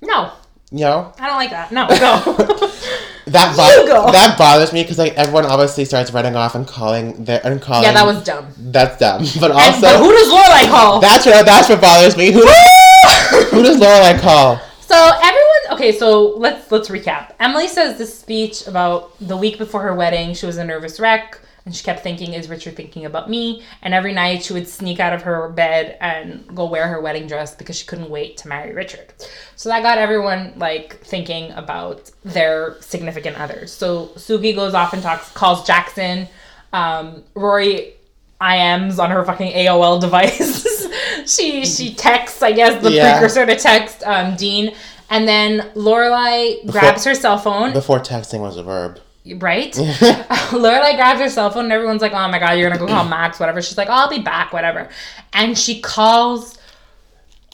No, You know I don't like that. No, go. [laughs] that [laughs] bo- go. that bothers me because like everyone obviously starts running off and calling their and calling. yeah, that was dumb. That's dumb. But And, also, but who does Lorelai call? that's what that's what bothers me. Who who does Lorelai call? So everyone, okay. So let's let's recap. Emily says this speech about the week before her wedding. She was a nervous wreck, and she kept thinking, "Is Richard thinking about me?" And every night she would sneak out of her bed and go wear her wedding dress because she couldn't wait to marry Richard. So that got everyone like thinking about their significant others. So Sookie goes off and talks, calls Jackson. Um, Rory IMs on her fucking AOL [laughs] device. she she texts, I guess, the Yeah. precursor to text um, Dean, and then Lorelai grabs her cell phone. Before texting was a verb. right? [laughs] Lorelai grabs her cell phone, and everyone's like, "Oh my god, you're gonna go call [clears throat] Max, whatever." She's like, "Oh, "I'll be back, whatever," and she calls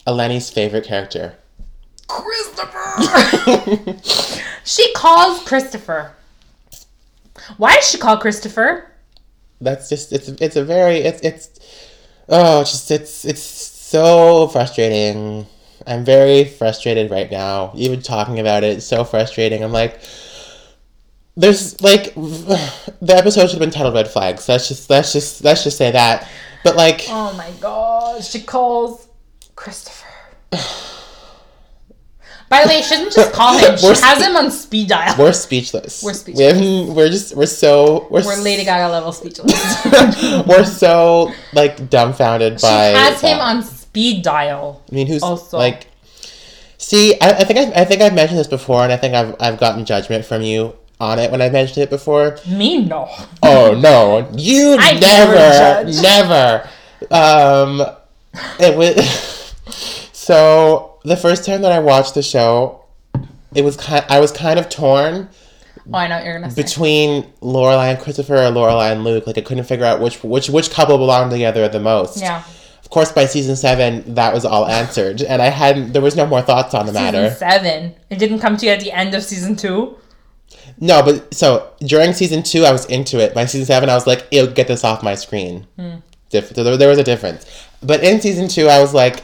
Eleni's favorite character. Christopher. [laughs] she calls Christopher. Why does she call Christopher? That's just it's it's a very it's it's oh it's just it's it's so frustrating. I'm very frustrated right now. Even talking about it, it's so frustrating. I'm like there's like [sighs] the episode should have been titled Red Flags. Let's just let's just let's just say that. But like Oh my god, she calls Christopher. [sighs] By the way, she doesn't just call him; [laughs] she We're has spe- him on speed dial. we're speechless. We're speechless. haven't- we're just we're so we're We're Lady Gaga level speechless. [laughs] we're so like dumbfounded she by has him on speed dial. I mean, who's Also- like? See, I, I think I, I think I've mentioned this before, and I think I've I've gotten judgment from you on it when I mentioned it before. Me no. Oh no, you [laughs] I never never, never. Um, it was [laughs] so the first time that I watched the show, it was kind. I was kind of torn Oh, I know you're gonna say. between Lorelai and Christopher or Lorelai and Luke. Like I couldn't figure out which which which couple belonged together the most. Yeah. Of course, by season seven, that was all answered, and I hadn't. There was no more thoughts on the matter. Seven. It didn't come to you at the end of season two. No, but so during season two, I was into it. By season seven, I was like, "Ew, get this off my screen." Hmm. Diff- so there, there was a difference. But in season two, I was like,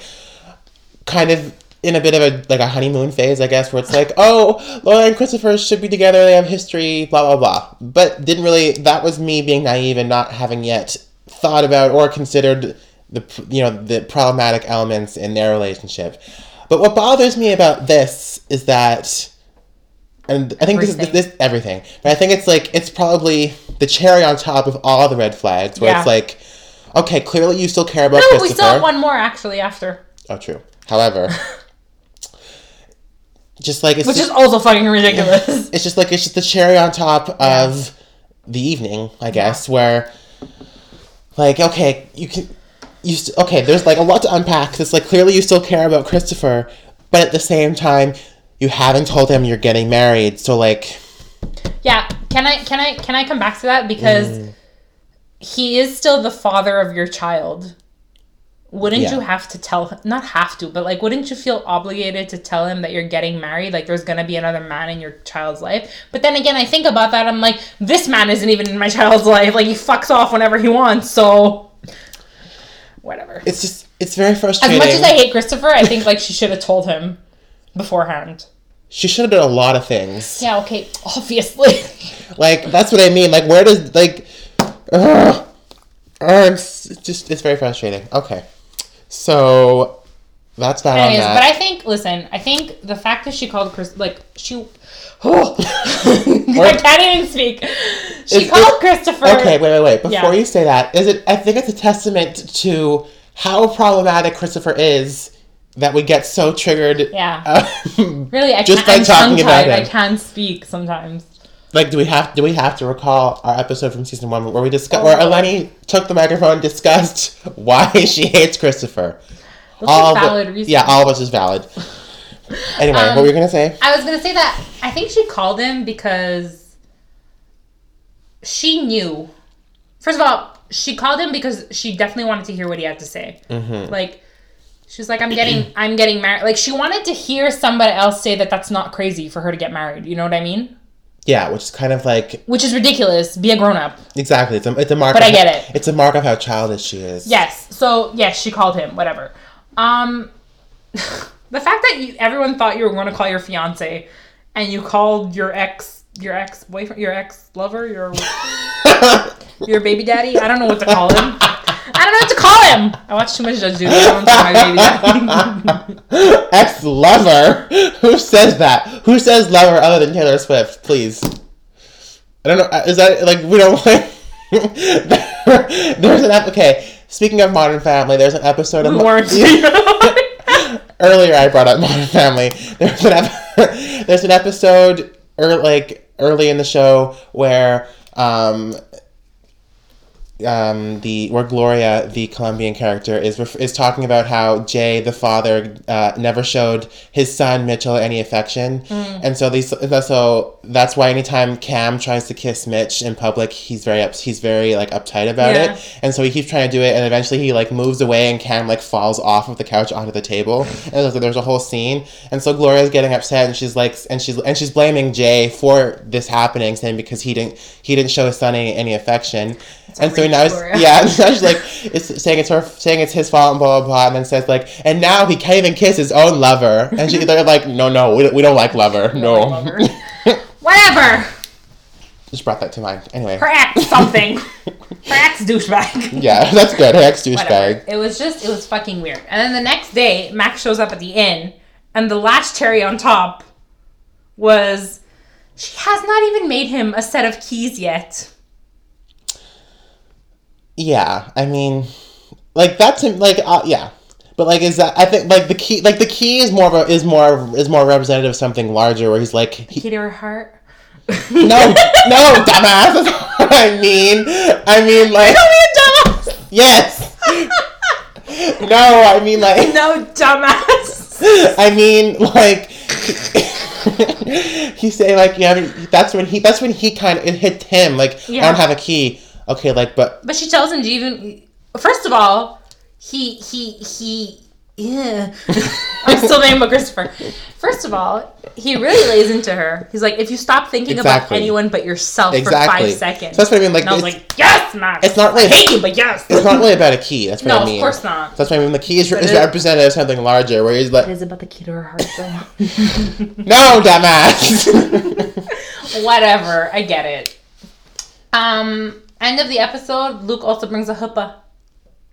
kind of in a bit of a like a honeymoon phase, I guess, where it's like, "Oh, Laura and Christopher should be together. They have history." Blah blah blah. But didn't really. That was me being naive and not having yet thought about or considered the you know the problematic elements in their relationship. But what bothers me about this is that and I think this is Everything. this everything. But I think it's like it's probably the cherry on top of all the red flags. Where it's like, okay, clearly you still care about No, we still have one more actually after, Oh, true. However, [laughs] just like it's which just, is also fucking ridiculous. [laughs] it's just like it's just the cherry on top of the evening, I guess, where like okay, you can you st- okay, there's like a lot to unpack. It's like clearly you still care about Christopher, but at the same time you haven't told him you're getting married. So like Yeah, can I can I can I come back to that because Mm. he is still the father of your child. Wouldn't Yeah. you have to tell him not have to, but like wouldn't you feel obligated to tell him that you're getting married? Like there's gonna be another man in your child's life. But then again I think about that, I'm like, this man isn't even in my [laughs] child's life. Like he fucks off whenever he wants, so whatever. it's just it's very frustrating. As much as I hate Christopher, I think like she should have told him beforehand. she should have done a lot of things. Yeah, okay, obviously. [laughs] Like that's what I mean. Like where does like ugh, ugh, it's just it's very frustrating. Okay. So that's that Anyways, on but. I think, listen, I think the fact that she called Chris, like, she. Oh, [laughs] I can't even speak. She Is- called is- Christopher. okay, wait, wait, wait. Before Yeah. you say that, is it I think it's a testament to how problematic Christopher is that we get so triggered. Yeah. uh, Really, I Just can't, by I'm talking about tongue-tied. I can't speak sometimes. like do we have do we have to recall our episode from season one where we discuss Oh. where Eleni took the microphone and discussed [laughs] why she hates Christopher. Are valid reasons. Yeah, all of us is valid. [laughs] Anyway, Um, what were you gonna say? I was gonna say that I think she called him because she knew. First of all, she called him because she definitely wanted to hear what he had to say. Mm-hmm. Like, she's like, "I'm getting, [clears throat] I'm getting married." Like, she wanted to hear somebody else say that that's not crazy for her to get married. You know what I mean? Yeah, which is kind of like Which is ridiculous. Be a grown up. exactly. It's a it's a mark. But I get how- it. It's a mark of how childish she is. Yes. So yes, she called him. Whatever. Um, [laughs] the fact that you, everyone thought you were going to call your fiance, and you called your ex, your ex boyfriend, your ex lover, your [laughs] your baby daddy. I don't know what to call him. I don't know what to call him. I watched too much Judge Judy. I don't my baby daddy. [laughs] Ex lover. Who says that? Who says lover other than Taylor Swift? Please. I don't know. uh, Is that like we don't there's an ep- okay. Speaking of Modern Family, there's an episode of weren't. [laughs] [laughs] earlier I brought up Modern Family. There's an ep- [laughs] there's an episode or like early in the show where um um the where Gloria the Colombian character is ref- is talking about how Jay the father uh, never showed his son Mitchell any affection. And so these so that's why anytime Cam tries to kiss Mitch in public he's very ups- he's very like uptight about Yeah. it and so he keeps trying to do it and eventually he like moves away and Cam like falls off of the couch onto the table. [laughs] And there's, there's a whole scene. And so Gloria's getting upset and she's like and she's and she's blaming Jay for this happening saying because he didn't he didn't show his son any, any affection. And so outrageous, now Gloria. yeah [laughs] now she's like it's saying it's her saying it's his fault and blah blah blah and then says like and now he can't even kiss his own lover and she they're like no no we don't, we don't like lover no [laughs] Lover. Whatever. just brought that to mind anyway Her ex something. [laughs] Her ex douchebag. yeah that's good her ex douchebag It was just, it was fucking weird. And then the next day, Max shows up at the inn, and the last cherry on top was she has not even made him a set of keys yet. Yeah, I mean, like that's. Like, uh, yeah, but like, is that? I think like the key, like the key is more of a, is more is more representative of something larger, where he's like, he, Key to her heart. no, [laughs] no, dumbass. [laughs] That's what I mean. I mean, like, yes. no, I mean like, [laughs] no, dumbass. I mean like. He's saying like yeah, I mean, that's when he that's when he kind of it hit him like I don't have a key. Okay, like but But she tells him to even. First of all, he he he. Yeah, [laughs] I'm still named but Christopher. First of all, he really lays into her. He's like, if you stop thinking Exactly. about anyone but yourself Exactly. for five seconds. So that's what I mean, like, and I was like, yes, Max. it's not really- I hate you, but yes. it's not really about a key. That's what no, I mean. of course not. That's what I mean. The key is, is it- representative of something larger, where he's like, It is about the key to her heart, though. [laughs] no, dumbass. [laughs] Whatever, I get it. Um, end of the episode. Luke also brings a chuppah.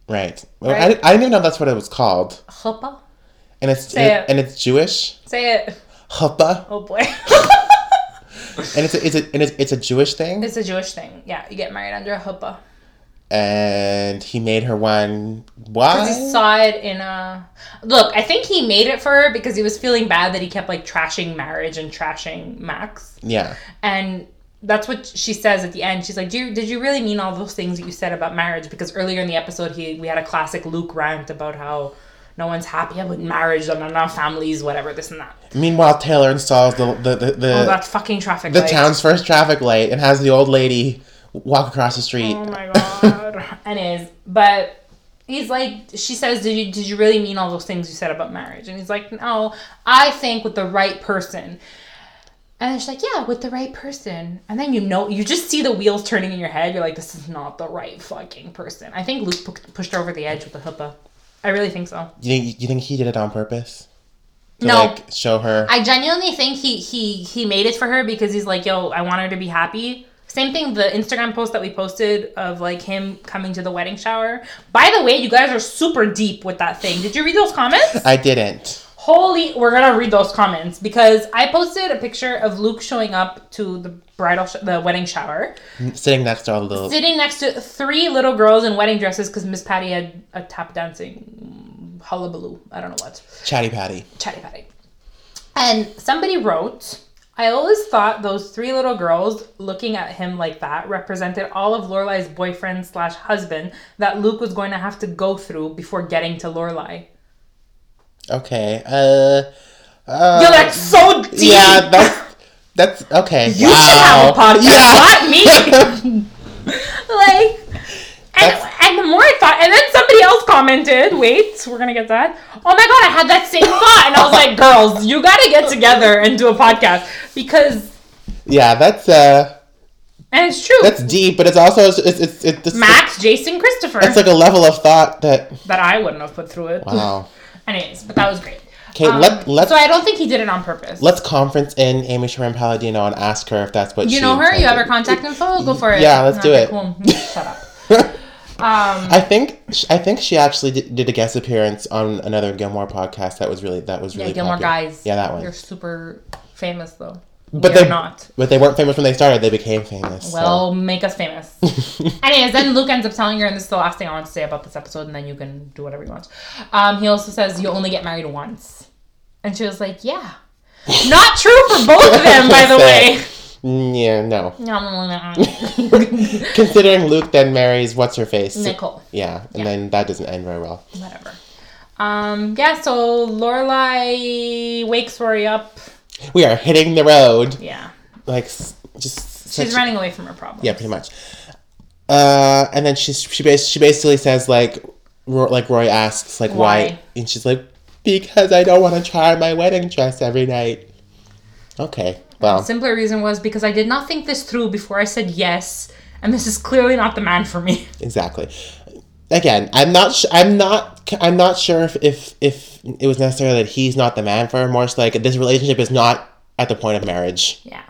right. Well, I, didn't, I didn't even know that's what it was called, Chuppah. and it's Say it. and it's Jewish. Say it. Chuppah. Oh boy. [laughs] and it's a, it's a and it's, it's a Jewish thing, It's a Jewish thing. Yeah, you get married under a chuppah. and he made her one. Because he Why? saw it in a. Look, I think he made it for her because he was feeling bad that he kept like trashing marriage and trashing Max. Yeah, And that's what she says at the end. She's like, "Do you, did you really mean all those things that you said about marriage?" Because earlier in the episode, he we had a classic Luke rant about how no one's happy about marriage and enough families, whatever, this and that. Meanwhile, Taylor installs the the the, the, Oh, that fucking traffic the light. town's first traffic light and has the old lady walk across the street. Oh my god. [laughs] Anyways, but he's like, she says, did you did you really mean all those things you said about marriage? And he's like, no, I think with the right person. And she's like, yeah, with the right person. And then you know, you just see the wheels turning in your head. You're like, this is not the right fucking person. I think Luke pu- pushed her over the edge with the huppah. I really think so. You think you think he did it on purpose? To No. like show her. I genuinely think he he he made it for her because he's like, yo, I want her to be happy. Same thing, the Instagram post that we posted of like him coming to the wedding shower. By the way, you guys are super deep with that thing. Did you read those comments? I didn't. Holy, we're gonna read those comments because I posted a picture of Luke showing up to the bridal, sh- the wedding shower, mm, Sitting next to all the little sitting next to three little girls in wedding dresses because Miss Patty had a tap dancing hullabaloo. I don't know what. chatty patty. Chatty Patty. And somebody wrote, I always thought those three little girls looking at him like that represented all of Lorelai's boyfriend slash husband that Luke was going to have to go through before getting to Lorelai. Okay. Uh. uh Yo, that's so deep. yeah, that's that's okay. you wow. should have a podcast, Yeah. not me. [laughs] like, and, and the more I thought, and then somebody else commented, wait, we're gonna get that. Oh my god, I had that same thought, and I was like, girls, you gotta get together and do a podcast because, yeah, that's uh, and it's true. that's deep, but it's also it's it's it's, it's, Max, Jason, Christopher. it's like a level of thought that that I wouldn't have put through it. wow. [laughs] Anyways, but that was great. Okay, Um, let let's so I don't think he did it on purpose. let's conference in Amy Sherman Palladino and ask her if that's what you know her? You have her contact info? Go for it. Yeah, let's do it. Cool. [laughs] Shut up. [laughs] Um, I think I think she actually did, did a guest appearance on another Gilmore podcast that was really that was yeah, really Gilmore popular. Guys. Yeah, that one. They're super famous though. But they're not. But they weren't famous when they started. They became famous. so. Well, make us famous. [laughs] Anyways, then Luke ends up telling her, and this is the last thing I want to say about this episode, and then you can do whatever you want. Um, he also says, You only get married once. And she was like, Yeah. [laughs] Not true for both of them, by the [laughs] way. Yeah, no. Considering Luke then marries what's her face. Nicole. Yeah, and Yeah. then that doesn't end very well. Whatever. Um, yeah, so Lorelai wakes Rory up. We are hitting the road. Yeah. Like just. She's such- running away from her problem. Yeah, pretty much. Uh, and then she's she bas- she basically says like, Ro- like Rory asks like why, Why? and she's like, because I don't want to try my wedding dress every night. Okay, well, Simpler reason was because I did not think this through before I said yes, and this is clearly not the man for me. exactly. Again, I'm not. Sh- I'm not. I'm not sure if, if if it was necessary that he's not the man for her. More so like this relationship is not at the point of marriage. Yeah.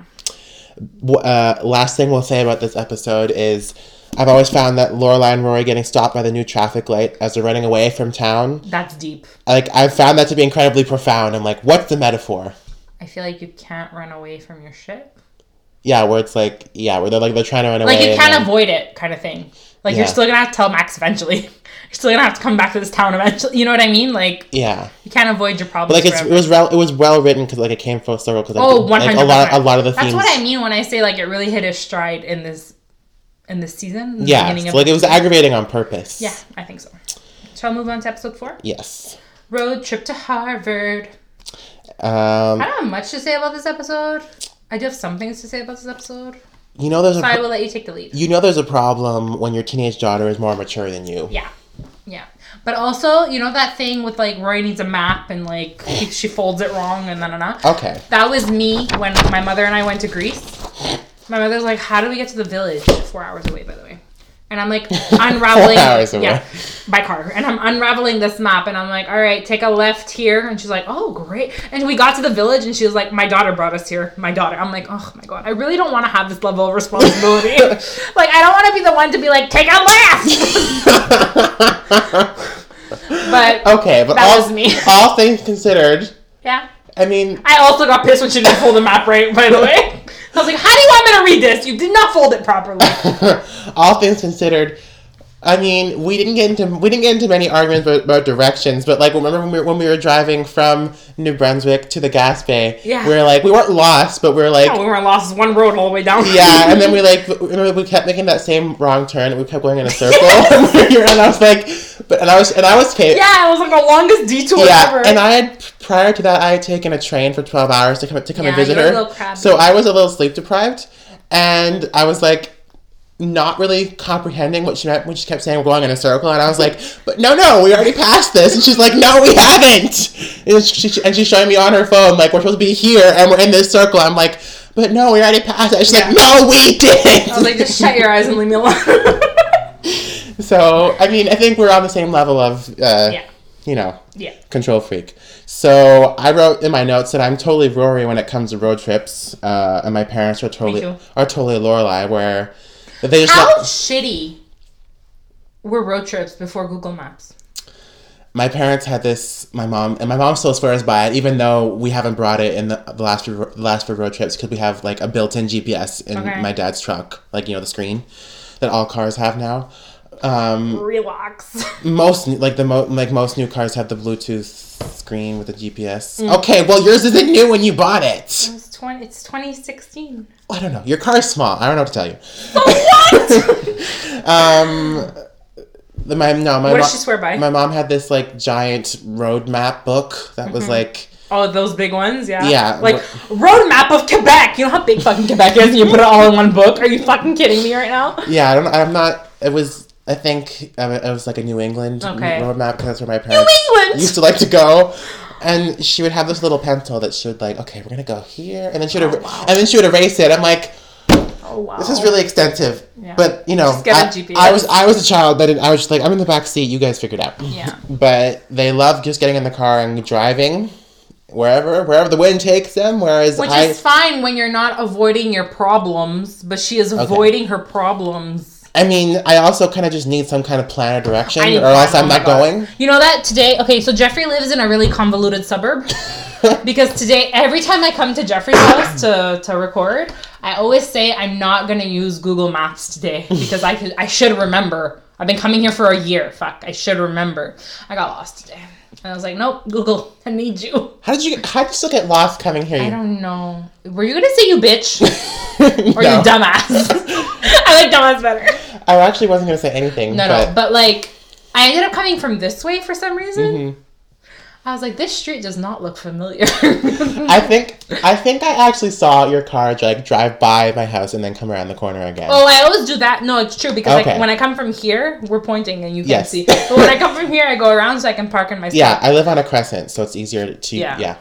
Uh, last thing we'll say about this episode is. I've always found that Lorelai and Rory getting stopped by the new traffic light as they're running away from town. That's deep. Like I've found that to be incredibly profound. I'm like, what's the metaphor? I feel like you can't run away from your shit. Yeah, where it's like, yeah, where they're like they're trying to run away. Like you can't then- avoid it, kind of thing. Like you're still gonna have to tell Max eventually. [laughs] You're still gonna have to come back to this town eventually. You know what I mean? Like Yeah, you can't avoid your problems. but like forever. it was well it was well written because like it came full circle because like, Oh, like, a lot a lot of the That's themes. what I mean when I say like it really hit a stride in this in this season. in Yeah, so, like it was season. aggravating on purpose. Yeah, I think so. Shall I move on to episode four? Yes. Road trip to Harvard. Um, I don't have much to say about this episode. I do have some things to say about this episode. You know there's a So I will let you take the lead. you know there's a problem when your teenage daughter is more mature than you. Yeah. Yeah. But also, you know that thing with like Rory needs a map and like [sighs] she folds it wrong and then na Okay. That was me when my mother and I went to Greece. My mother's like, "How do we get to the village?" Four hours away, by the way. And I'm like [laughs] unraveling, yeah, by car. And I'm unraveling this map, and I'm like, "All right, take a left here." And she's like, "Oh, great." And we got to the village, and she was like, "My daughter brought us here." My daughter. I'm like, "Oh my god, I really don't want to have this level of responsibility. [laughs] like, I don't want to be the one to be like, take a left." [laughs] but Okay, but That all, was me. all things considered, yeah, I mean, I also got pissed when she didn't fold the map right, by the way. [laughs] I was like, how do you want me to read this? You did not fold it properly. [laughs] all things considered, I mean, we didn't get into we didn't get into many arguments about, about directions, but like remember when we, were, when we were driving from New Brunswick to the Gaspé, Yeah. we were like we weren't lost, but we were like Oh, we weren't lost one road all the way down. yeah, and then we like remember we kept making that same wrong turn, and we kept going in a circle, [laughs] [laughs] and I was like, but and I was and I was paid. Yeah, it was like the longest detour Yeah, ever. and I had prior to that I had taken a train for twelve hours to come to come and visit her. So I was a little sleep deprived, and I was like not really comprehending what she meant when she kept saying we're going in a circle, and I was like, but no, no, we already passed this, and she's like, no, we haven't, and, she, and she's showing me on her phone like we're supposed to be here and we're in this circle. I'm like. But no, we already passed it. And she's Yeah. like, no, we didn't. I was like, just shut your eyes and leave me alone. [laughs] So, I mean, I think we're on the same level of, uh, yeah. you know, Yeah. control freak. So I wrote in my notes that I'm totally Rory when it comes to road trips, uh, and my parents are totally are totally Lorelai, where they just How let- shitty were road trips before Google Maps? my parents had this. My mom and my mom still swears by it, even though we haven't brought it in the, the last few, the last few road trips because we have like a built-in GPS in Okay. my dad's truck, like you know the screen that all cars have now. Um, Relax. [laughs] most like the mo- like most new cars have the Bluetooth screen with the GPS. Mm. Okay, well yours isn't new when you bought it. It's twenty. It's 2016. I don't know. Your car is small. I don't know what to tell you. what? [laughs] Um, the, my no, my What mo- she swear by? My mom had this like giant road map book that was like oh, those big ones. Yeah. Yeah, Like but- road map of Quebec. You know how big fucking Quebec is, and you put it all in one book. Are you fucking kidding me right now? yeah. I don't. I'm not. It was. I think uh, it was like a New England Okay. road map because that's where my parents used to like to go. And she would have this little pencil that she would like. Okay, we're gonna go here, and then she would, Oh, er- wow. and then she would erase it. I'm like, Oh wow. this is really extensive. Yeah. But you know, I, I was I was a child that I was just like I'm in the back seat. You guys figure it out. Yeah. [laughs] But they love just getting in the car and driving wherever wherever the wind takes them. Whereas Which I is fine when you're not avoiding your problems, but she is avoiding her problems. I mean I also kind of just need some kind of plan or direction, or else I'm oh not going. You know that today? Okay, so Jeffrey lives in a really convoluted suburb. [laughs] because today, every time I come to Jeffrey's house to, to record, I always say I'm not gonna use Google Maps today [laughs] because I could, I should remember. I've been coming here for a year. Fuck, I should remember. I got lost today, and I was like, nope, Google, [laughs] I need you. How did you get, how did you still get lost coming here? I don't know. Were you gonna say you bitch [laughs] or you dumbass? [laughs] I like dumbass better. I actually wasn't gonna say anything. No, but no, but like, I ended up coming from this way for some reason. Mhm. I was like, this street does not look familiar. [laughs] I think I think I actually saw your car like drive by my house and then come around the corner again. oh, I always do that. No, it's true because Okay. like when I come from here, we're pointing and you can't Yes. see. But when I come from here, I go around so I can park in my [laughs] spot yeah, I live on a crescent, so it's easier to Yeah. yeah.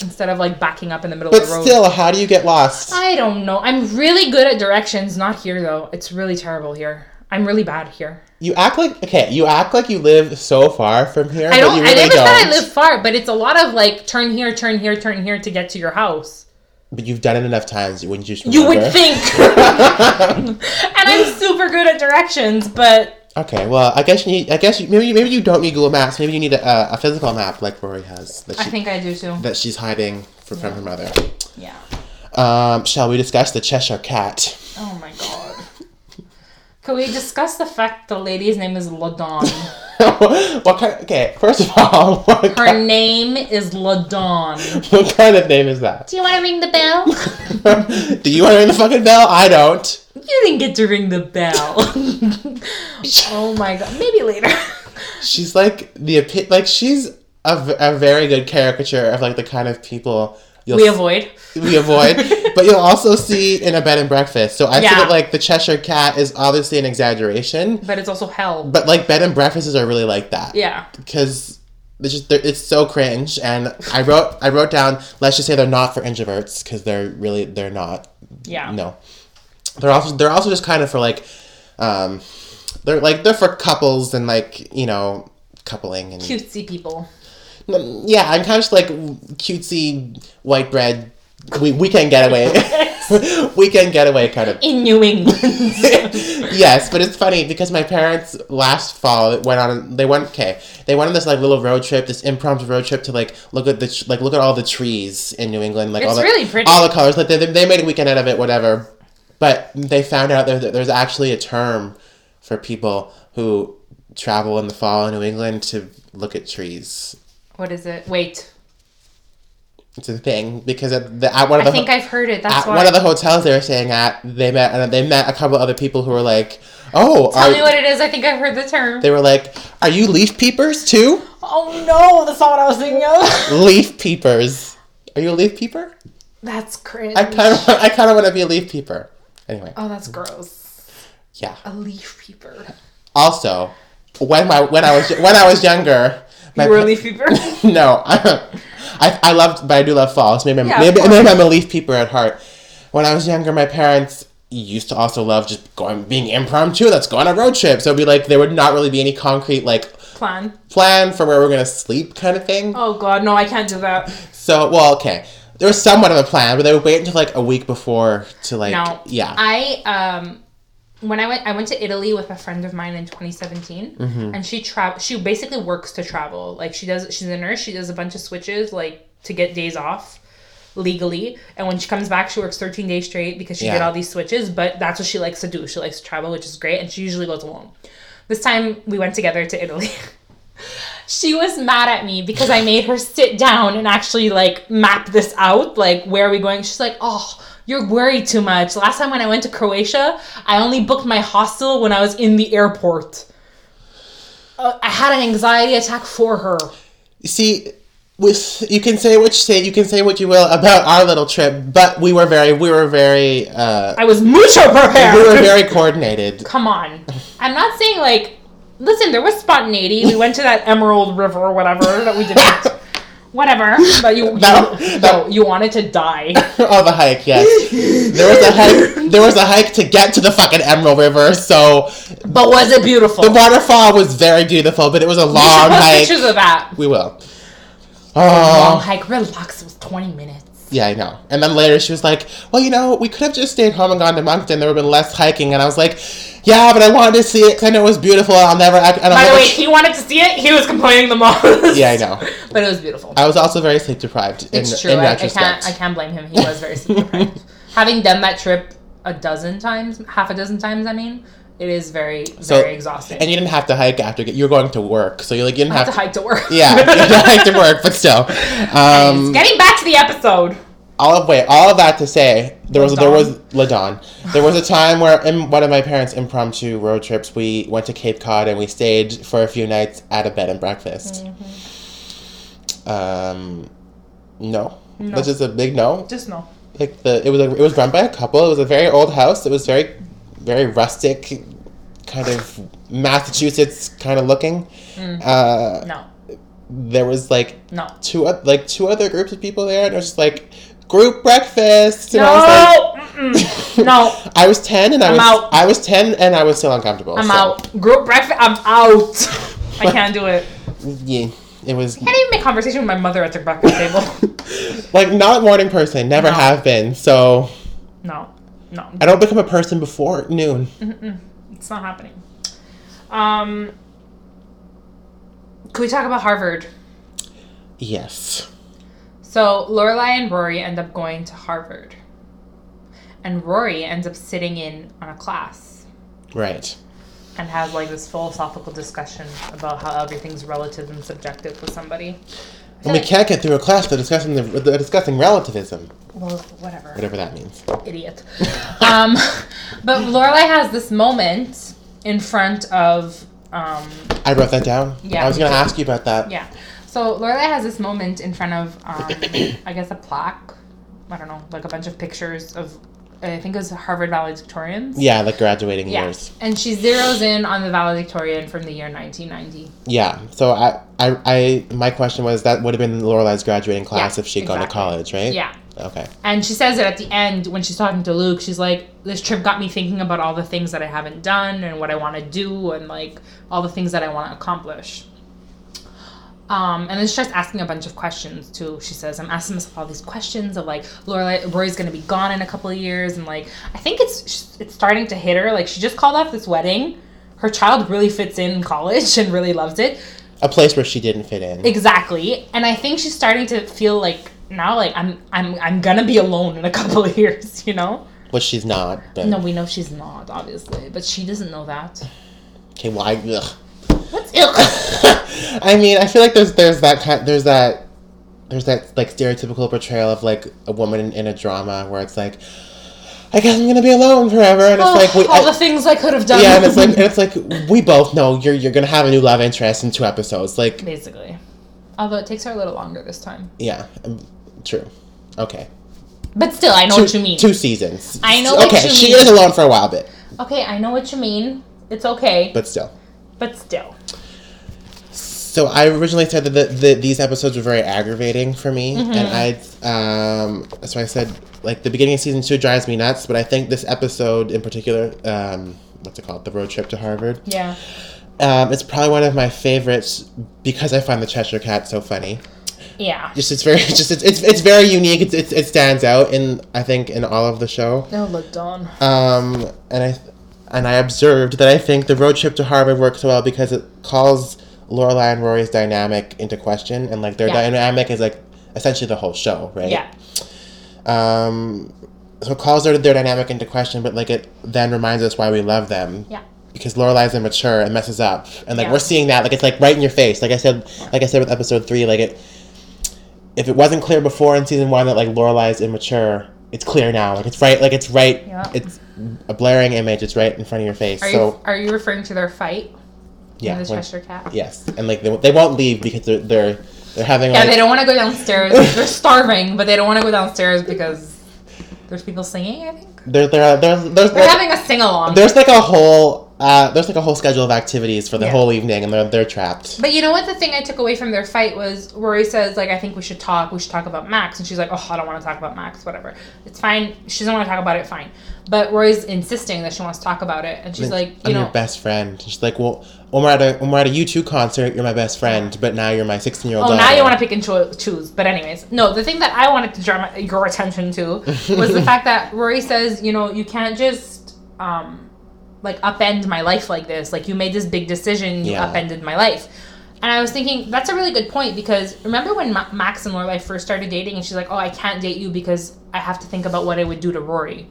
instead of like backing up in the middle But of the road. But still, how do you get lost? I don't know. I'm really good at directions. Not here though. It's really terrible here. I'm really bad here. You act like okay. You act like you live so far from here, I but don't. you I really never don't. said I live far, but it's a lot of like turn here, turn here, turn here to get to your house. But you've done it enough times. You wouldn't just You would think. [laughs] and I'm super good at directions, but Okay, well, I guess you need. I guess you, maybe maybe you don't need Google Maps. Maybe you need a, a physical map like Rory has that she, I think I do too. that she's hiding from, from her mother. Yeah. Um, shall we discuss the Cheshire Cat? Can we discuss the fact the lady's name is Ladawn? [laughs] what kind? Okay, first of all, [laughs] Her kind, name is Ladawn. what kind of name is that? Do you want to ring the bell? [laughs] Do you want to ring the fucking bell? I don't. You didn't get to ring the bell. oh my god. Maybe later. She's like the like she's a, a very good caricature of like the kind of people you'll We s- avoid. [laughs] we avoid, but you'll also see in a bed and breakfast. So I Yeah. feel like the Cheshire Cat is obviously an exaggeration, But it's also hell. but like bed and breakfasts are really like that Yeah. because it's just it's so cringe. And I wrote I wrote down let's just say they're not for introverts because they're really they're not Yeah. no they're also they're also just kind of for like um they're like they're for couples and like you know coupling and Cutesy people. Mm, yeah, I'm kind of just like cutesy white bread we weekend getaway [laughs] [laughs] weekend getaway kind of. In New England. [laughs] yes, but it's funny because my parents last fall went on. They went okay. They went on this like little road trip, this impromptu road trip to like look at the like look at all the trees in New England, like all It's the really pretty. all the colors. Like they, they made a weekend out of it, whatever. But they found out that there's actually a term for people who travel in the fall in New England to look at trees. What is it? Wait. It's a thing because at, the, at one of the I the think I've heard it. That's at why. one of the hotels they were staying at, they met and they met a couple other people who were like, "Oh, Tell are, me what it is. I think I've heard the term. they were like, "Are you leaf peepers too?" Oh no, that's not what I was thinking of. [laughs] leaf peepers. Are you a leaf peeper? That's cringe. I kind of I kind of want to be a leaf peeper. Anyway, Oh, that's gross. yeah. A leaf peeper. Also, when my when I was when I was younger, my You were a leaf peeper. no, [laughs] I, I loved, but I do love fall. So maybe, I'm, Yeah, maybe, maybe I'm a leaf peeper at heart. When I was younger, my parents used to also love just going, being impromptu. Let's go on a road trip. So it'd be like there would not really be any concrete like Plan. plan for where we're gonna sleep kind of thing. Oh god, no, I can't do that. So well, okay, there was somewhat of a plan, but they would wait until like a week before to like No. yeah. I um when I went I went to Italy with a friend of mine in 2017 Mm-hmm. and she travel she basically works to travel. Like she does she's a nurse, she does a bunch of switches like to get days off legally and when she comes back she works 13 days straight because she did all these switches but that's what she likes to do she likes to travel which is great and she usually goes alone this time we went together to italy [laughs] she was mad at me because I made her sit down and actually like map this out. Like, where are we going? She's like, oh, you're worried too much. Last time when I went to Croatia, I only booked my hostel when I was in the airport. Uh, I had an anxiety attack for her. You see, with you can say what you say, you can say what you will about our little trip, but we were very, we were very, uh, I was mucho prepared. we were very [laughs] coordinated. Come on. I'm not saying like, listen, there was spontaneity. We went to that Emerald River or whatever that we didn't. [laughs] Whatever, [laughs] but you, That- you, that- no, you wanted to die. [laughs] oh, the hike, yes. There was a hike. There was a hike to get to the fucking Emerald River, so But was it beautiful? the waterfall was very beautiful, but it was a We should long post hike. pictures of that. We will. Oh, Long hike. Relax. It was 20 minutes. yeah, I know. And then later she was like, "Well, you know, we could have just stayed home and gone to Moncton. There would have been less hiking." And I was like, "Yeah, but I wanted to see it because I know it was beautiful. I'll never." And I'm By the way, he wanted to see it. He was complaining the most. [laughs] Yeah, I know. [laughs] But it was beautiful. I was also very sleep deprived. In, it's true. In I, I can't. I can't blame him. He was very sleep deprived. [laughs] Having done that trip a dozen times, half a dozen times, I mean, it is very, So- very exhausting. And you didn't have to hike after you were going to work, so you're like you didn't I have have to hike to work. Yeah, you to hike to work, but still. Um, Getting back to the episode. All of wait, all of that to say, there was there was Ladawn. Ladawn. There was a time where in one of my parents' impromptu road trips, we went to Cape Cod and we stayed for a few nights at a bed and breakfast. Um, no, No. that's just a big no. Just no. Like the it was a, it was run by a couple. It was a very old house. It was very very rustic, kind of Massachusetts kind of looking. Uh, No. there was like No. two like two other groups of people there, and it was just like group breakfast. And I was No. No. [laughs] I was ten, and I I'm was out. I was ten, and I was still uncomfortable. I'm so, out. Group breakfast. I'm out. [laughs] I can't do it. Yeah, it was I can't even make conversation with my mother at the breakfast [laughs] table. like not a morning person. Never No. have been. So No, no, I don't become a person before noon. it's not happening. Um, can we talk about Harvard? Yes. So Lorelai and Rory end up going to Harvard, and Rory ends up sitting in on a class Right. and has like this philosophical discussion about how everything's relative and subjective with somebody. And we can't get through a class without discussing the, without discussing relativism, Well, whatever. whatever that means. idiot. um, but Lorelai has this moment in front of um, I wrote that down. Yeah, I was gonna ask you about that. yeah. So Lorelai has this moment in front of um, [coughs] I guess a plaque. I don't know, like a bunch of pictures of I think it was Harvard valedictorians. Yeah, like graduating Yeah. years. And she zeroes in on the valedictorian from the year 1990. Yeah. So I, I, I, my question was that would have been Lorelai's graduating class Yeah, if she'd gone to college, right? Yeah. Okay. And she says it at the end when she's talking to Luke. She's like, "This trip got me thinking about all the things that I haven't done and what I want to do and like all the things that I want to accomplish." Um, and then she starts asking a bunch of questions too. She says, "I'm asking myself all these questions of like, Lorelai, Rory's gonna be gone in a couple of years, and like, I think it's it's starting to hit her. Like, she just called off this wedding. Her child really fits in college and really loves it. A place where she didn't fit in. Exactly. And I think she's starting to feel like now, like I'm, I'm, I'm gonna be alone in a couple of [laughs] years. You know? Which she's not. But No, we know she's not, obviously, but she doesn't know that. okay, why? Ugh. What's ill? [laughs] I mean, I feel like there's there's that kind there's that there's that like stereotypical portrayal of like a woman in, in a drama where it's like, I guess I'm gonna be alone forever, and it's like we. all I- the things I could have done. yeah, and it's like and it's like we both know you're you're gonna have a new love interest in two episodes. Like, basically. Although it takes her a little longer this time. yeah, um, true. Okay. But still, I know two, what you mean. Two seasons. I know what Okay, she mean. is alone for a while, bit, Okay, I know what you mean. It's okay, but still. but still. So I originally said that the, the, these episodes were very aggravating for me, Mm-hmm. and I um so I said like the beginning of season two drives me nuts, but I think this episode in particular, um, what's it called, the road trip to Harvard, Yeah. um, it's probably one of my favorites because I find the Cheshire Cat so funny. Yeah. Just it's very [laughs] just it's it's, it's very unique. It's, it's it stands out in I think in all of the show. Oh, look, Dawn. Um, and I and I observed that I think the road trip to Harvard works well because it calls Lorelai and Rory's dynamic into question, and like their Yeah. dynamic is like essentially the whole show, right? Yeah. Um, so it calls their their dynamic into question, but like it then reminds us why we love them. Yeah. Because Lorelai's immature and messes up, and like Yeah. we're seeing that, like it's like right in your face. Like I said, like I said with episode three, like it. If it wasn't clear before in season one that like Lorelai's immature, it's clear now. Like it's right, like it's right. Yeah. It's a blaring image. It's right in front of your face. Are so you are you referring to their fight? Yeah, the Cheshire Cat. yes, and like they, they won't leave because they're they're they're having Yeah, like they don't want to go downstairs. They're [laughs] starving, but they don't want to go downstairs because there's people singing. I think they're they're they're, there's they're having a sing along. there's like a whole uh there's like a whole schedule of activities for the Yeah. whole evening, and they're they're trapped. But you know what? The thing I took away from their fight was Rory says like I think we should talk. We should talk about Max, and she's like, oh, I don't want to talk about Max. Whatever. It's fine. She doesn't want to talk about it. Fine. But Rory's insisting that she wants to talk about it, and she's like, I'm you know, your best friend. She's like, well, when we're at a when we're at a U two concert, you're my best friend, but now you're my 16 year old. Oh, now you want to pick and cho- choose. But anyways, no. The thing that I wanted to draw my, your attention to [laughs] was the fact that Rory says, you know, you can't just um, like upend my life like this. Like you made this big decision, you Yeah. upended my life. And I was thinking that's a really good point because remember when Ma- Max and Lorelai first started dating, and she's like, "Oh, I can't date you because I have to think about what I would do to Rory."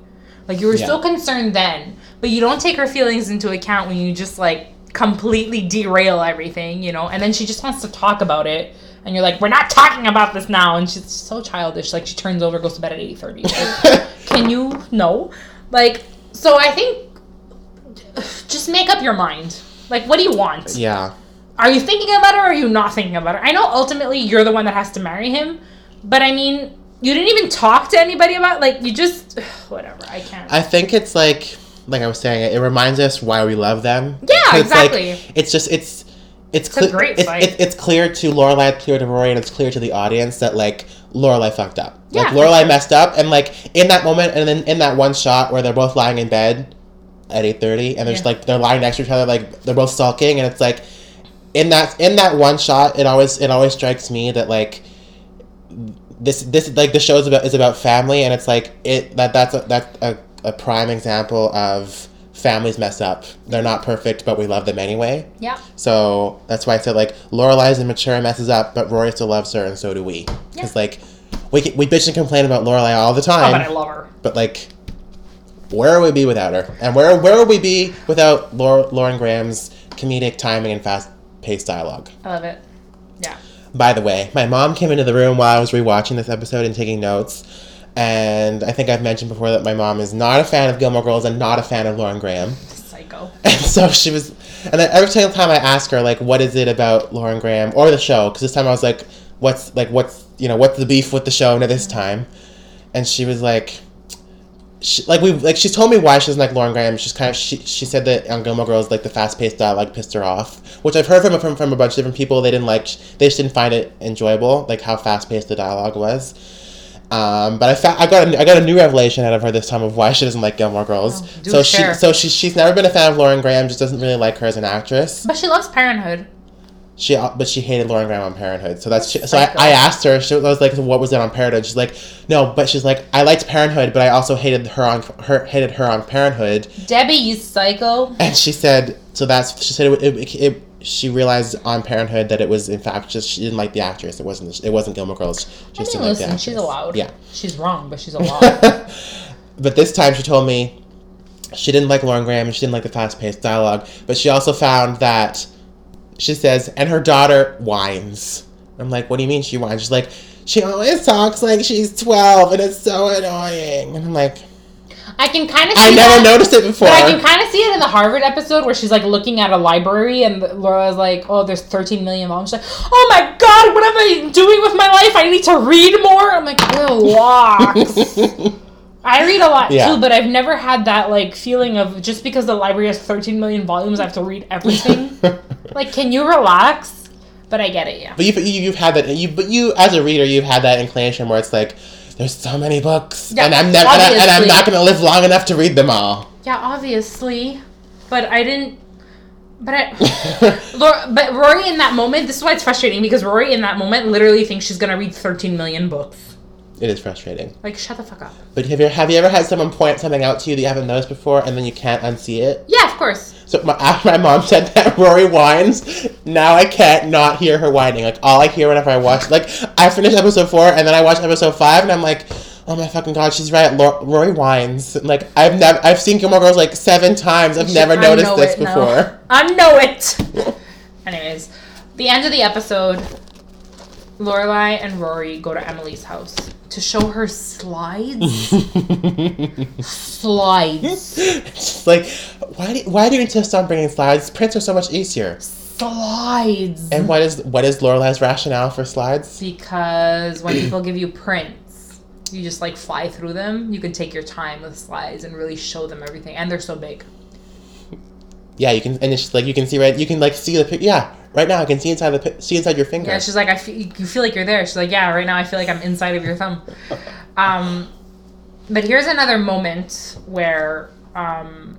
Like you were Yeah. so concerned then, but you don't take her feelings into account when you just like completely derail everything, you know. And then she just wants to talk about it, and you're like, "We're not talking about this now." And she's so childish. Like she turns over, goes to bed at eight thirty. Like, [laughs] can you no? Like so, I think [sighs] just make up your mind. Like, what do you want? Yeah. Are you thinking about it or are you not thinking about it? I know ultimately you're the one that has to marry him, but I mean, you didn't even talk to anybody about like you just [sighs] whatever. I can't. I think it's like like I was saying, it reminds us why we love them. Yeah, 'Cause it's like- exactly. it's just it's it's, a cle- great it's, fight. it's, it's clear to Lorelai, it's clear to Rory, and it's clear to the audience that like Lorelai fucked up. Yeah, like Lorelai sure. messed up, and like in that moment, and then in that one shot where they're both lying in bed at eight thirty, and there's Yeah. like they're lying next to each other, like they're both sulking, and it's like in that in that one shot, it always it always strikes me that like this this like the show is about is about family and it's like it that that's a, that's a, a prime example of families mess up they're not perfect but we love them anyway yeah. so that's why i said like lorelai's immature and messes up but rory still loves her and so do we because Yeah. like we, we bitch and complain about lorelai all the time. Oh, but I love her. but like where would we be without her and where where would we be without Laura, lauren graham's comedic timing and fast paced dialogue I love it. Yeah. by the way, my mom came into the room while I was rewatching this episode and taking notes. And I think I've mentioned before that my mom is not a fan of Gilmore Girls and not a fan of Lauren Graham. Psycho. [laughs] And so she was, and then every single time I ask her, like, what is it about Lauren Graham or the show? Because this time I was like, what's, like, what's, you know, what's the beef with the show now this time? And she was like, she, like we like she's told me why she doesn't like Lauren Graham. She's kind of she, she said that on Gilmore Girls like the fast paced dialogue pissed her off, which I've heard from, from from a bunch of different people. They didn't like they just didn't find it enjoyable, like how fast paced the dialogue was. Um, but I fa- I got a, I got a new revelation out of her this time of why she doesn't like Gilmore Girls. Oh, so share. she so she she's never been a fan of Lauren Graham. Just doesn't really like her as an actress. But she loves Parenthood. She, uh, but she hated Lauren Graham on Parenthood, so that's so. I, I asked her. She was like, "What was it on Parenthood?" She's like, "No," but she's like, "I liked Parenthood, but I also hated her on her hated her on Parenthood." Debbie, you psycho. And she said, "So that's." She said it, it, it, She realized on Parenthood that it was in fact just she didn't like the actress. It wasn't. It wasn't Gilmore Girls. She I just mean, didn't like the listen, actress. she's allowed. Yeah. She's wrong, but she's [laughs] allowed. But this time she told me she didn't like Lauren Graham and she didn't like the fast paced dialogue. But she also found that she says, and her daughter whines. I'm like, what do you mean she whines? She's like, she always talks like she's 12 and it's so annoying. And I'm like, I can kind of. I never noticed it before. But I can kind of see it in the Harvard episode where she's like looking at a library and Laura's like, "Oh, there's 13 million volumes." She's like, "Oh my god, what am I doing with my life? I need to read more." I'm like, "Relax." [laughs] I read a lot Yeah. too, but I've never had that like feeling of just because the library has 13 million volumes, I have to read everything. [laughs] like, can you relax? But I get it, yeah. But you've, you, you've had that. You, but you, as a reader, you've had that inclination where it's like, there's so many books, Yeah, and I'm never, and, I, and I'm not going to live long enough to read them all. Yeah, obviously, but I didn't. But I, [laughs] Laura, but Rory in that moment, this is why it's frustrating because Rory in that moment literally thinks she's gonna read 13 million books. It is frustrating. Like, shut the fuck up. But have you have you ever had someone point something out to you that you haven't noticed before, and then you can't unsee it? Yeah, of course. So my, after [laughs] my mom said that Rory whines, now I can't not hear her whining. Like all I hear whenever I watch, like I finished episode four and then I watched episode five, and I'm like, oh my fucking god, she's right. Lor- Rory whines. Like I've never, I've seen Gilmore Girls like seven times. I've never noticed this now. before. I know it. [laughs] Anyways, the end of the episode, Lorelai and Rory go to Emily's house to show her slides. [laughs] slides. It's like, why do why do you insist on bringing slides? Prints are so much easier. Slides. And what is what is Lorelai's rationale for slides? because when people give you prints, you just like fly through them. You can take your time with slides and really show them everything, and they're so big. Yeah, you can, and it's like you can see right. You can like see the. Yeah, right now I can see inside the see inside your finger. Yeah, she's like, I feel, you feel like you're there. She's like, yeah, right now I feel like I'm inside of your thumb. [laughs] Um, but here's another moment where um,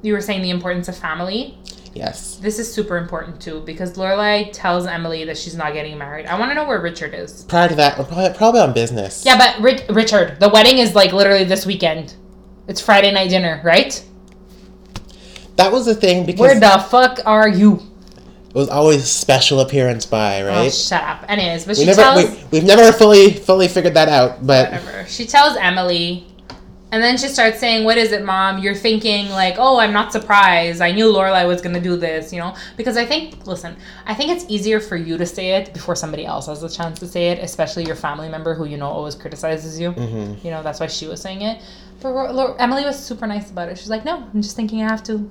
you were saying the importance of family. yes. This is super important too because Lorelai tells Emily that she's not getting married. I want to know where Richard is. Prior to that, probably, probably on business. Yeah, but Ri- Richard, the wedding is like literally this weekend. It's Friday night dinner, right? That was the thing because Where the fuck are you? it was always special appearance by Oh, right. shut up. Anyways, but we she never tells we, we've never fully fully figured that out, but whatever. She tells Emily, and then she starts saying, "What is it, mom? You're thinking like, oh, I'm not surprised. I knew Lorelai was gonna do this, you know? Because I think, listen, I think it's easier for you to say it before somebody else has a chance to say it, especially your family member who you know always criticizes you. Mhm. You know, that's why she was saying it. But Emily was super nice about it. She's like, no, I'm just thinking I have to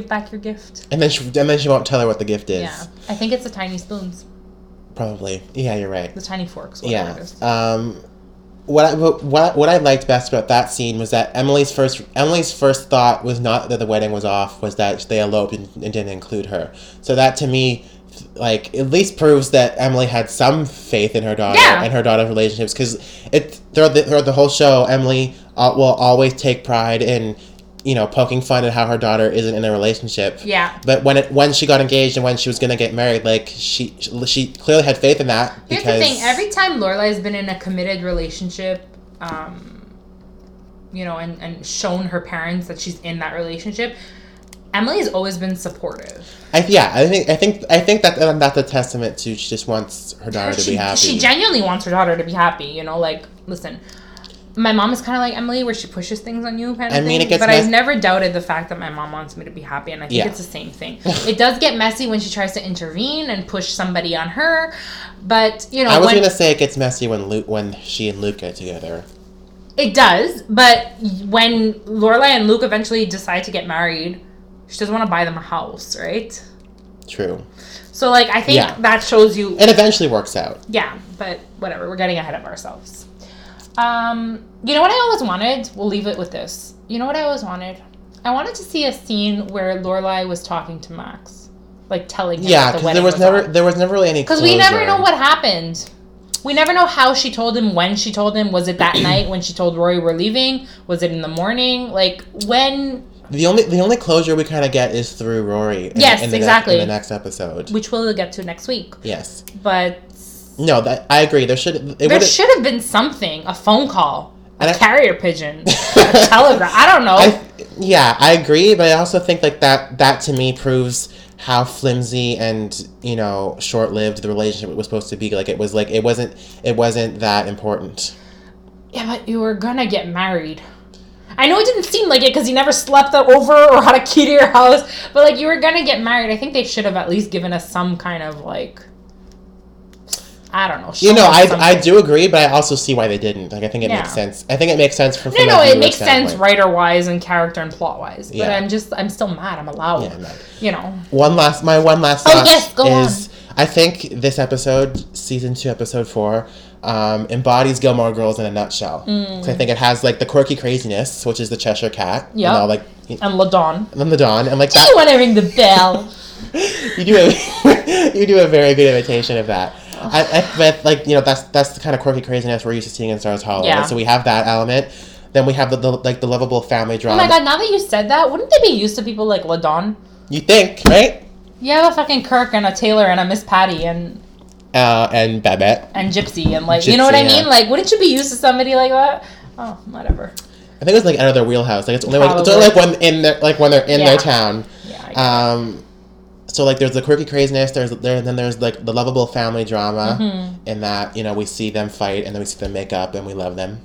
give back your gift. and then she, and then she won't tell her what the gift is. Yeah, I think it's the tiny spoons, Probably. Yeah, you're right. the tiny forks, Yeah. Um, what I what what I liked best about that scene was that Emily's first Emily's first thought was not that the wedding was off, was that they eloped and, and didn't include her. So that to me, like at least proves that Emily had some faith in her daughter Yeah. and her daughter's relationships because it throughout the, throughout the whole show, Emily uh, will always take pride in you know poking fun at how her daughter isn't in a relationship. Yeah. But when it when she got engaged and when she was gonna get married, like she she clearly had faith in that. Here's because the thing: every time Lorelai has been in a committed relationship, um, you know, and and shown her parents that she's in that relationship, Emily has always been supportive. I, yeah, I think I think I think that um, that's a testament to she just wants her daughter to be happy. she genuinely wants her daughter to be happy. You know, like listen. My mom is kind of like Emily, where she pushes things on you, kind of I mean, thing. it gets but mess- I've never doubted the fact that my mom wants me to be happy, and I think Yeah. it's the same thing. [laughs] it does get messy when she tries to intervene and push somebody on her, but you know, I was when, gonna say it gets messy when Luke when she and Luke get together. It does, but when Lorelai and Luke eventually decide to get married, she doesn't want to buy them a house, right? True, So, like, I think Yeah. that shows you, it eventually works out. yeah, but whatever, we're getting ahead of ourselves. Um, you know what I always wanted? We'll leave it with this. You know what I always wanted? I wanted to see a scene where Lorelai was talking to Max, like telling him Yeah, that the because there was never on. there was never really any Because we never know what happened. We never know how she told him, when she told him. Was it that [clears throat] night when she told Rory we're leaving? Was it in the morning? Like, when The only the only closure we kind of get is through Rory. In, Yes, in the ne- exactly. in the next episode. which we'll get to next week. yes. But No, that I agree. There should it there should have been something a phone call, a carrier pigeon, [laughs] a telegram. I don't know. I, yeah, I agree, but I also think like that that to me proves how flimsy and you know short lived the relationship was supposed to be. Like it was like it wasn't it wasn't that important. yeah, but you were gonna get married. I know it didn't seem like it because you never slept over or had a key to your house, but like you were gonna get married. I think they should have at least given us some kind of like, I don't know. You know, I, I do agree, but I also see why they didn't. Like I think it Yeah. makes sense. I think it makes sense for No, no, it makes sense writer wise and character and plot wise. But Yeah. I'm just, I'm still mad. I'm allowed. Yeah. You know. One last, my one last Oh, yes, go is I think this episode, season two, episode four, um, embodies Gilmore Girls in a nutshell. Mm. I think it has like the quirky craziness, which is the Cheshire Cat. You know, like And Ladawn. and Dawn, and like Do you that. want to ring the bell? [laughs] You do a [laughs] you do a very good imitation of that. I, like you know that's that's the kind of quirky craziness we're used to seeing in Stars Hollow. Yeah. right? So we have that element. Then we have the, the like the lovable family drama. Oh my god, now that you said that, wouldn't they be used to people like Ladawn? You think right? You have a fucking Kirk and a Taylor and a Miss Patty and Uh, and Babette. and Gypsy and like you know what Gypsy, I mean? yeah. Like wouldn't you be used to somebody like that? Oh, whatever. I think it was like out of their wheelhouse. Like it's only like, it's only like when in their like when they're in Yeah. their town. Yeah. I. Um, so like there's the quirky craziness. There's there then there's like the lovable family drama, Mm-hmm. in that you know we see them fight and then we see them make up and we love them.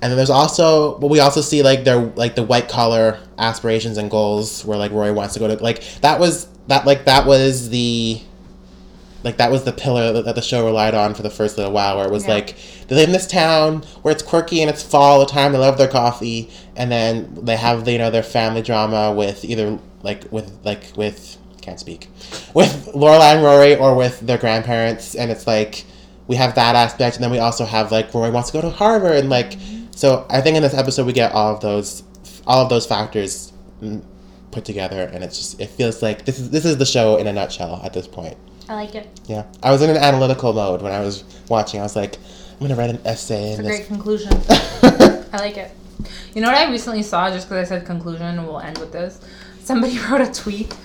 And then there's also, but we also see like their like the white collar aspirations and goals where like Roy wants to go to like that was that like that was the like that was the pillar that, that the show relied on for the first little while where it was Yeah. like they live in this town where it's quirky and it's fall all the time they love their coffee and then they have the, you know their family drama with either like with like with can't speak with Lorelai and Rory or with their grandparents and it's like we have that aspect and then we also have like Rory wants to go to Harvard and like so I think in this episode we get all of those all of those factors put together and it's just it feels like this is this is the show in a nutshell at this point I like it. yeah, I was in an analytical mode when I was watching. I was like, I'm gonna write an essay It's a in great conclusion. [laughs] I like it. You know what I recently saw, just because I said conclusion, and we'll end with this? Somebody [laughs] wrote a tweet.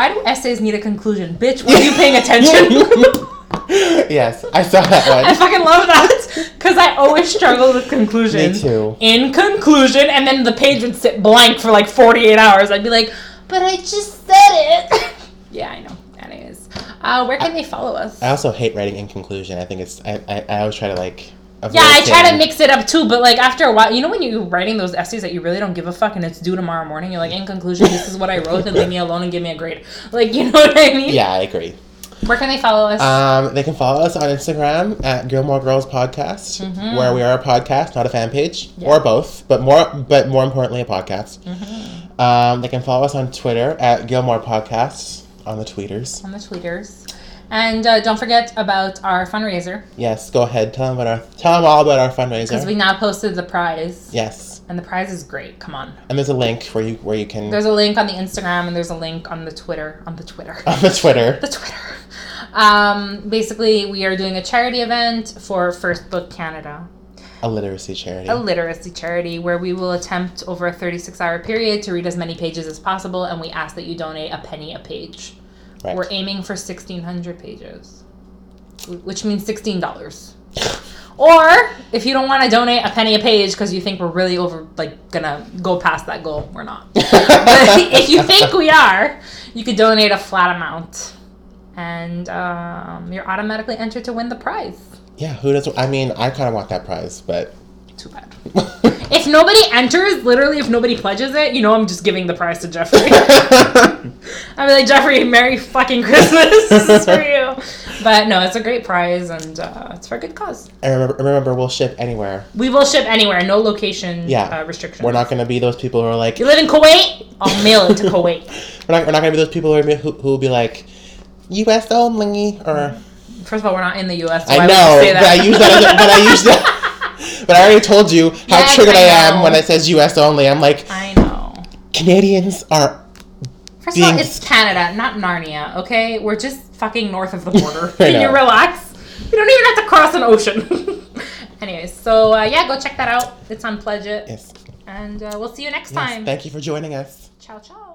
Why do essays need a conclusion? Bitch, were you paying attention? [laughs] yes, I saw that one. I fucking love that because I always struggle with conclusions. Me too. In conclusion, and then the page would sit blank for like 48 hours. I'd be like, but I just said it. [laughs] yeah, I know. Anyways, uh, where can they follow us? I also hate writing in conclusion. I think it's I, I, I always try to like. Yeah, I try to mix it up too, but like after a while, you know when you're writing those essays that you really don't give a fuck and it's due tomorrow morning, you're like, in conclusion, this is what I wrote, and leave me alone and give me a grade. [laughs] Like, you know what I mean? Yeah, I agree. Where can they follow us? Um, they can follow us on Instagram at Gilmore Girls Podcast, where we are a podcast, not a fan page, Mm-hmm. Yeah. or both, but more, but more importantly, a podcast. Mm-hmm. Um, they can follow us on Twitter at Gilmore Podcasts on the tweeters. on the tweeters. And uh, don't forget about our fundraiser Yes, go ahead. Tell them about our. Tell them all about our fundraiser. because we now posted the prize. yes, And the prize is great. Come on. and there's a link where you where you can There's a link on the Instagram and there's a link on the Twitter. On the Twitter. on the Twitter. [laughs] the Twitter. Um, basically, we are doing a charity event for First Book Canada. A literacy charity. a literacy charity where we will attempt over a 36 hour period to read as many pages as possible and we ask that you donate a penny a page right. we're aiming for 1600 pages which means $16 [laughs] or if you don't want to donate a penny a page because you think we're really over like gonna go past that goal we're not [laughs] but if you think we are you could donate a flat amount and um, you're automatically entered to win the prize yeah, who doesn't? I mean, I kind of want that prize, but too bad [laughs] If nobody enters, literally, if nobody pledges it, you know I'm just giving the prize to Jeffrey. [laughs] I'm like, Jeffrey, Merry fucking Christmas. this [laughs] is for you. But no, it's a great prize and uh, it's for a good cause. I remember, remember, we'll ship anywhere. We will ship anywhere, no location Yeah. uh, restrictions. We're not going to be those people who are like, You live in Kuwait? I'll mail it to Kuwait. we're not, we're not going to be those people who, are, who, who will be like, U.S. only, or First of all, we're not in the U.S. So I know, but I use that, as a, but I use that. But I already told you how Yes, triggered I, I am when it says U.S. only. I'm like, I know. Canadians are. First of all, Being- it's Canada, not Narnia, okay? We're just fucking north of the [laughs] border. Can you relax? You don't even have to cross an ocean. [laughs] Anyways, so uh, yeah, go check that out. It's on Pledge It. Yes. And uh, we'll see you next Yes, time. thank you for joining us. ciao, ciao.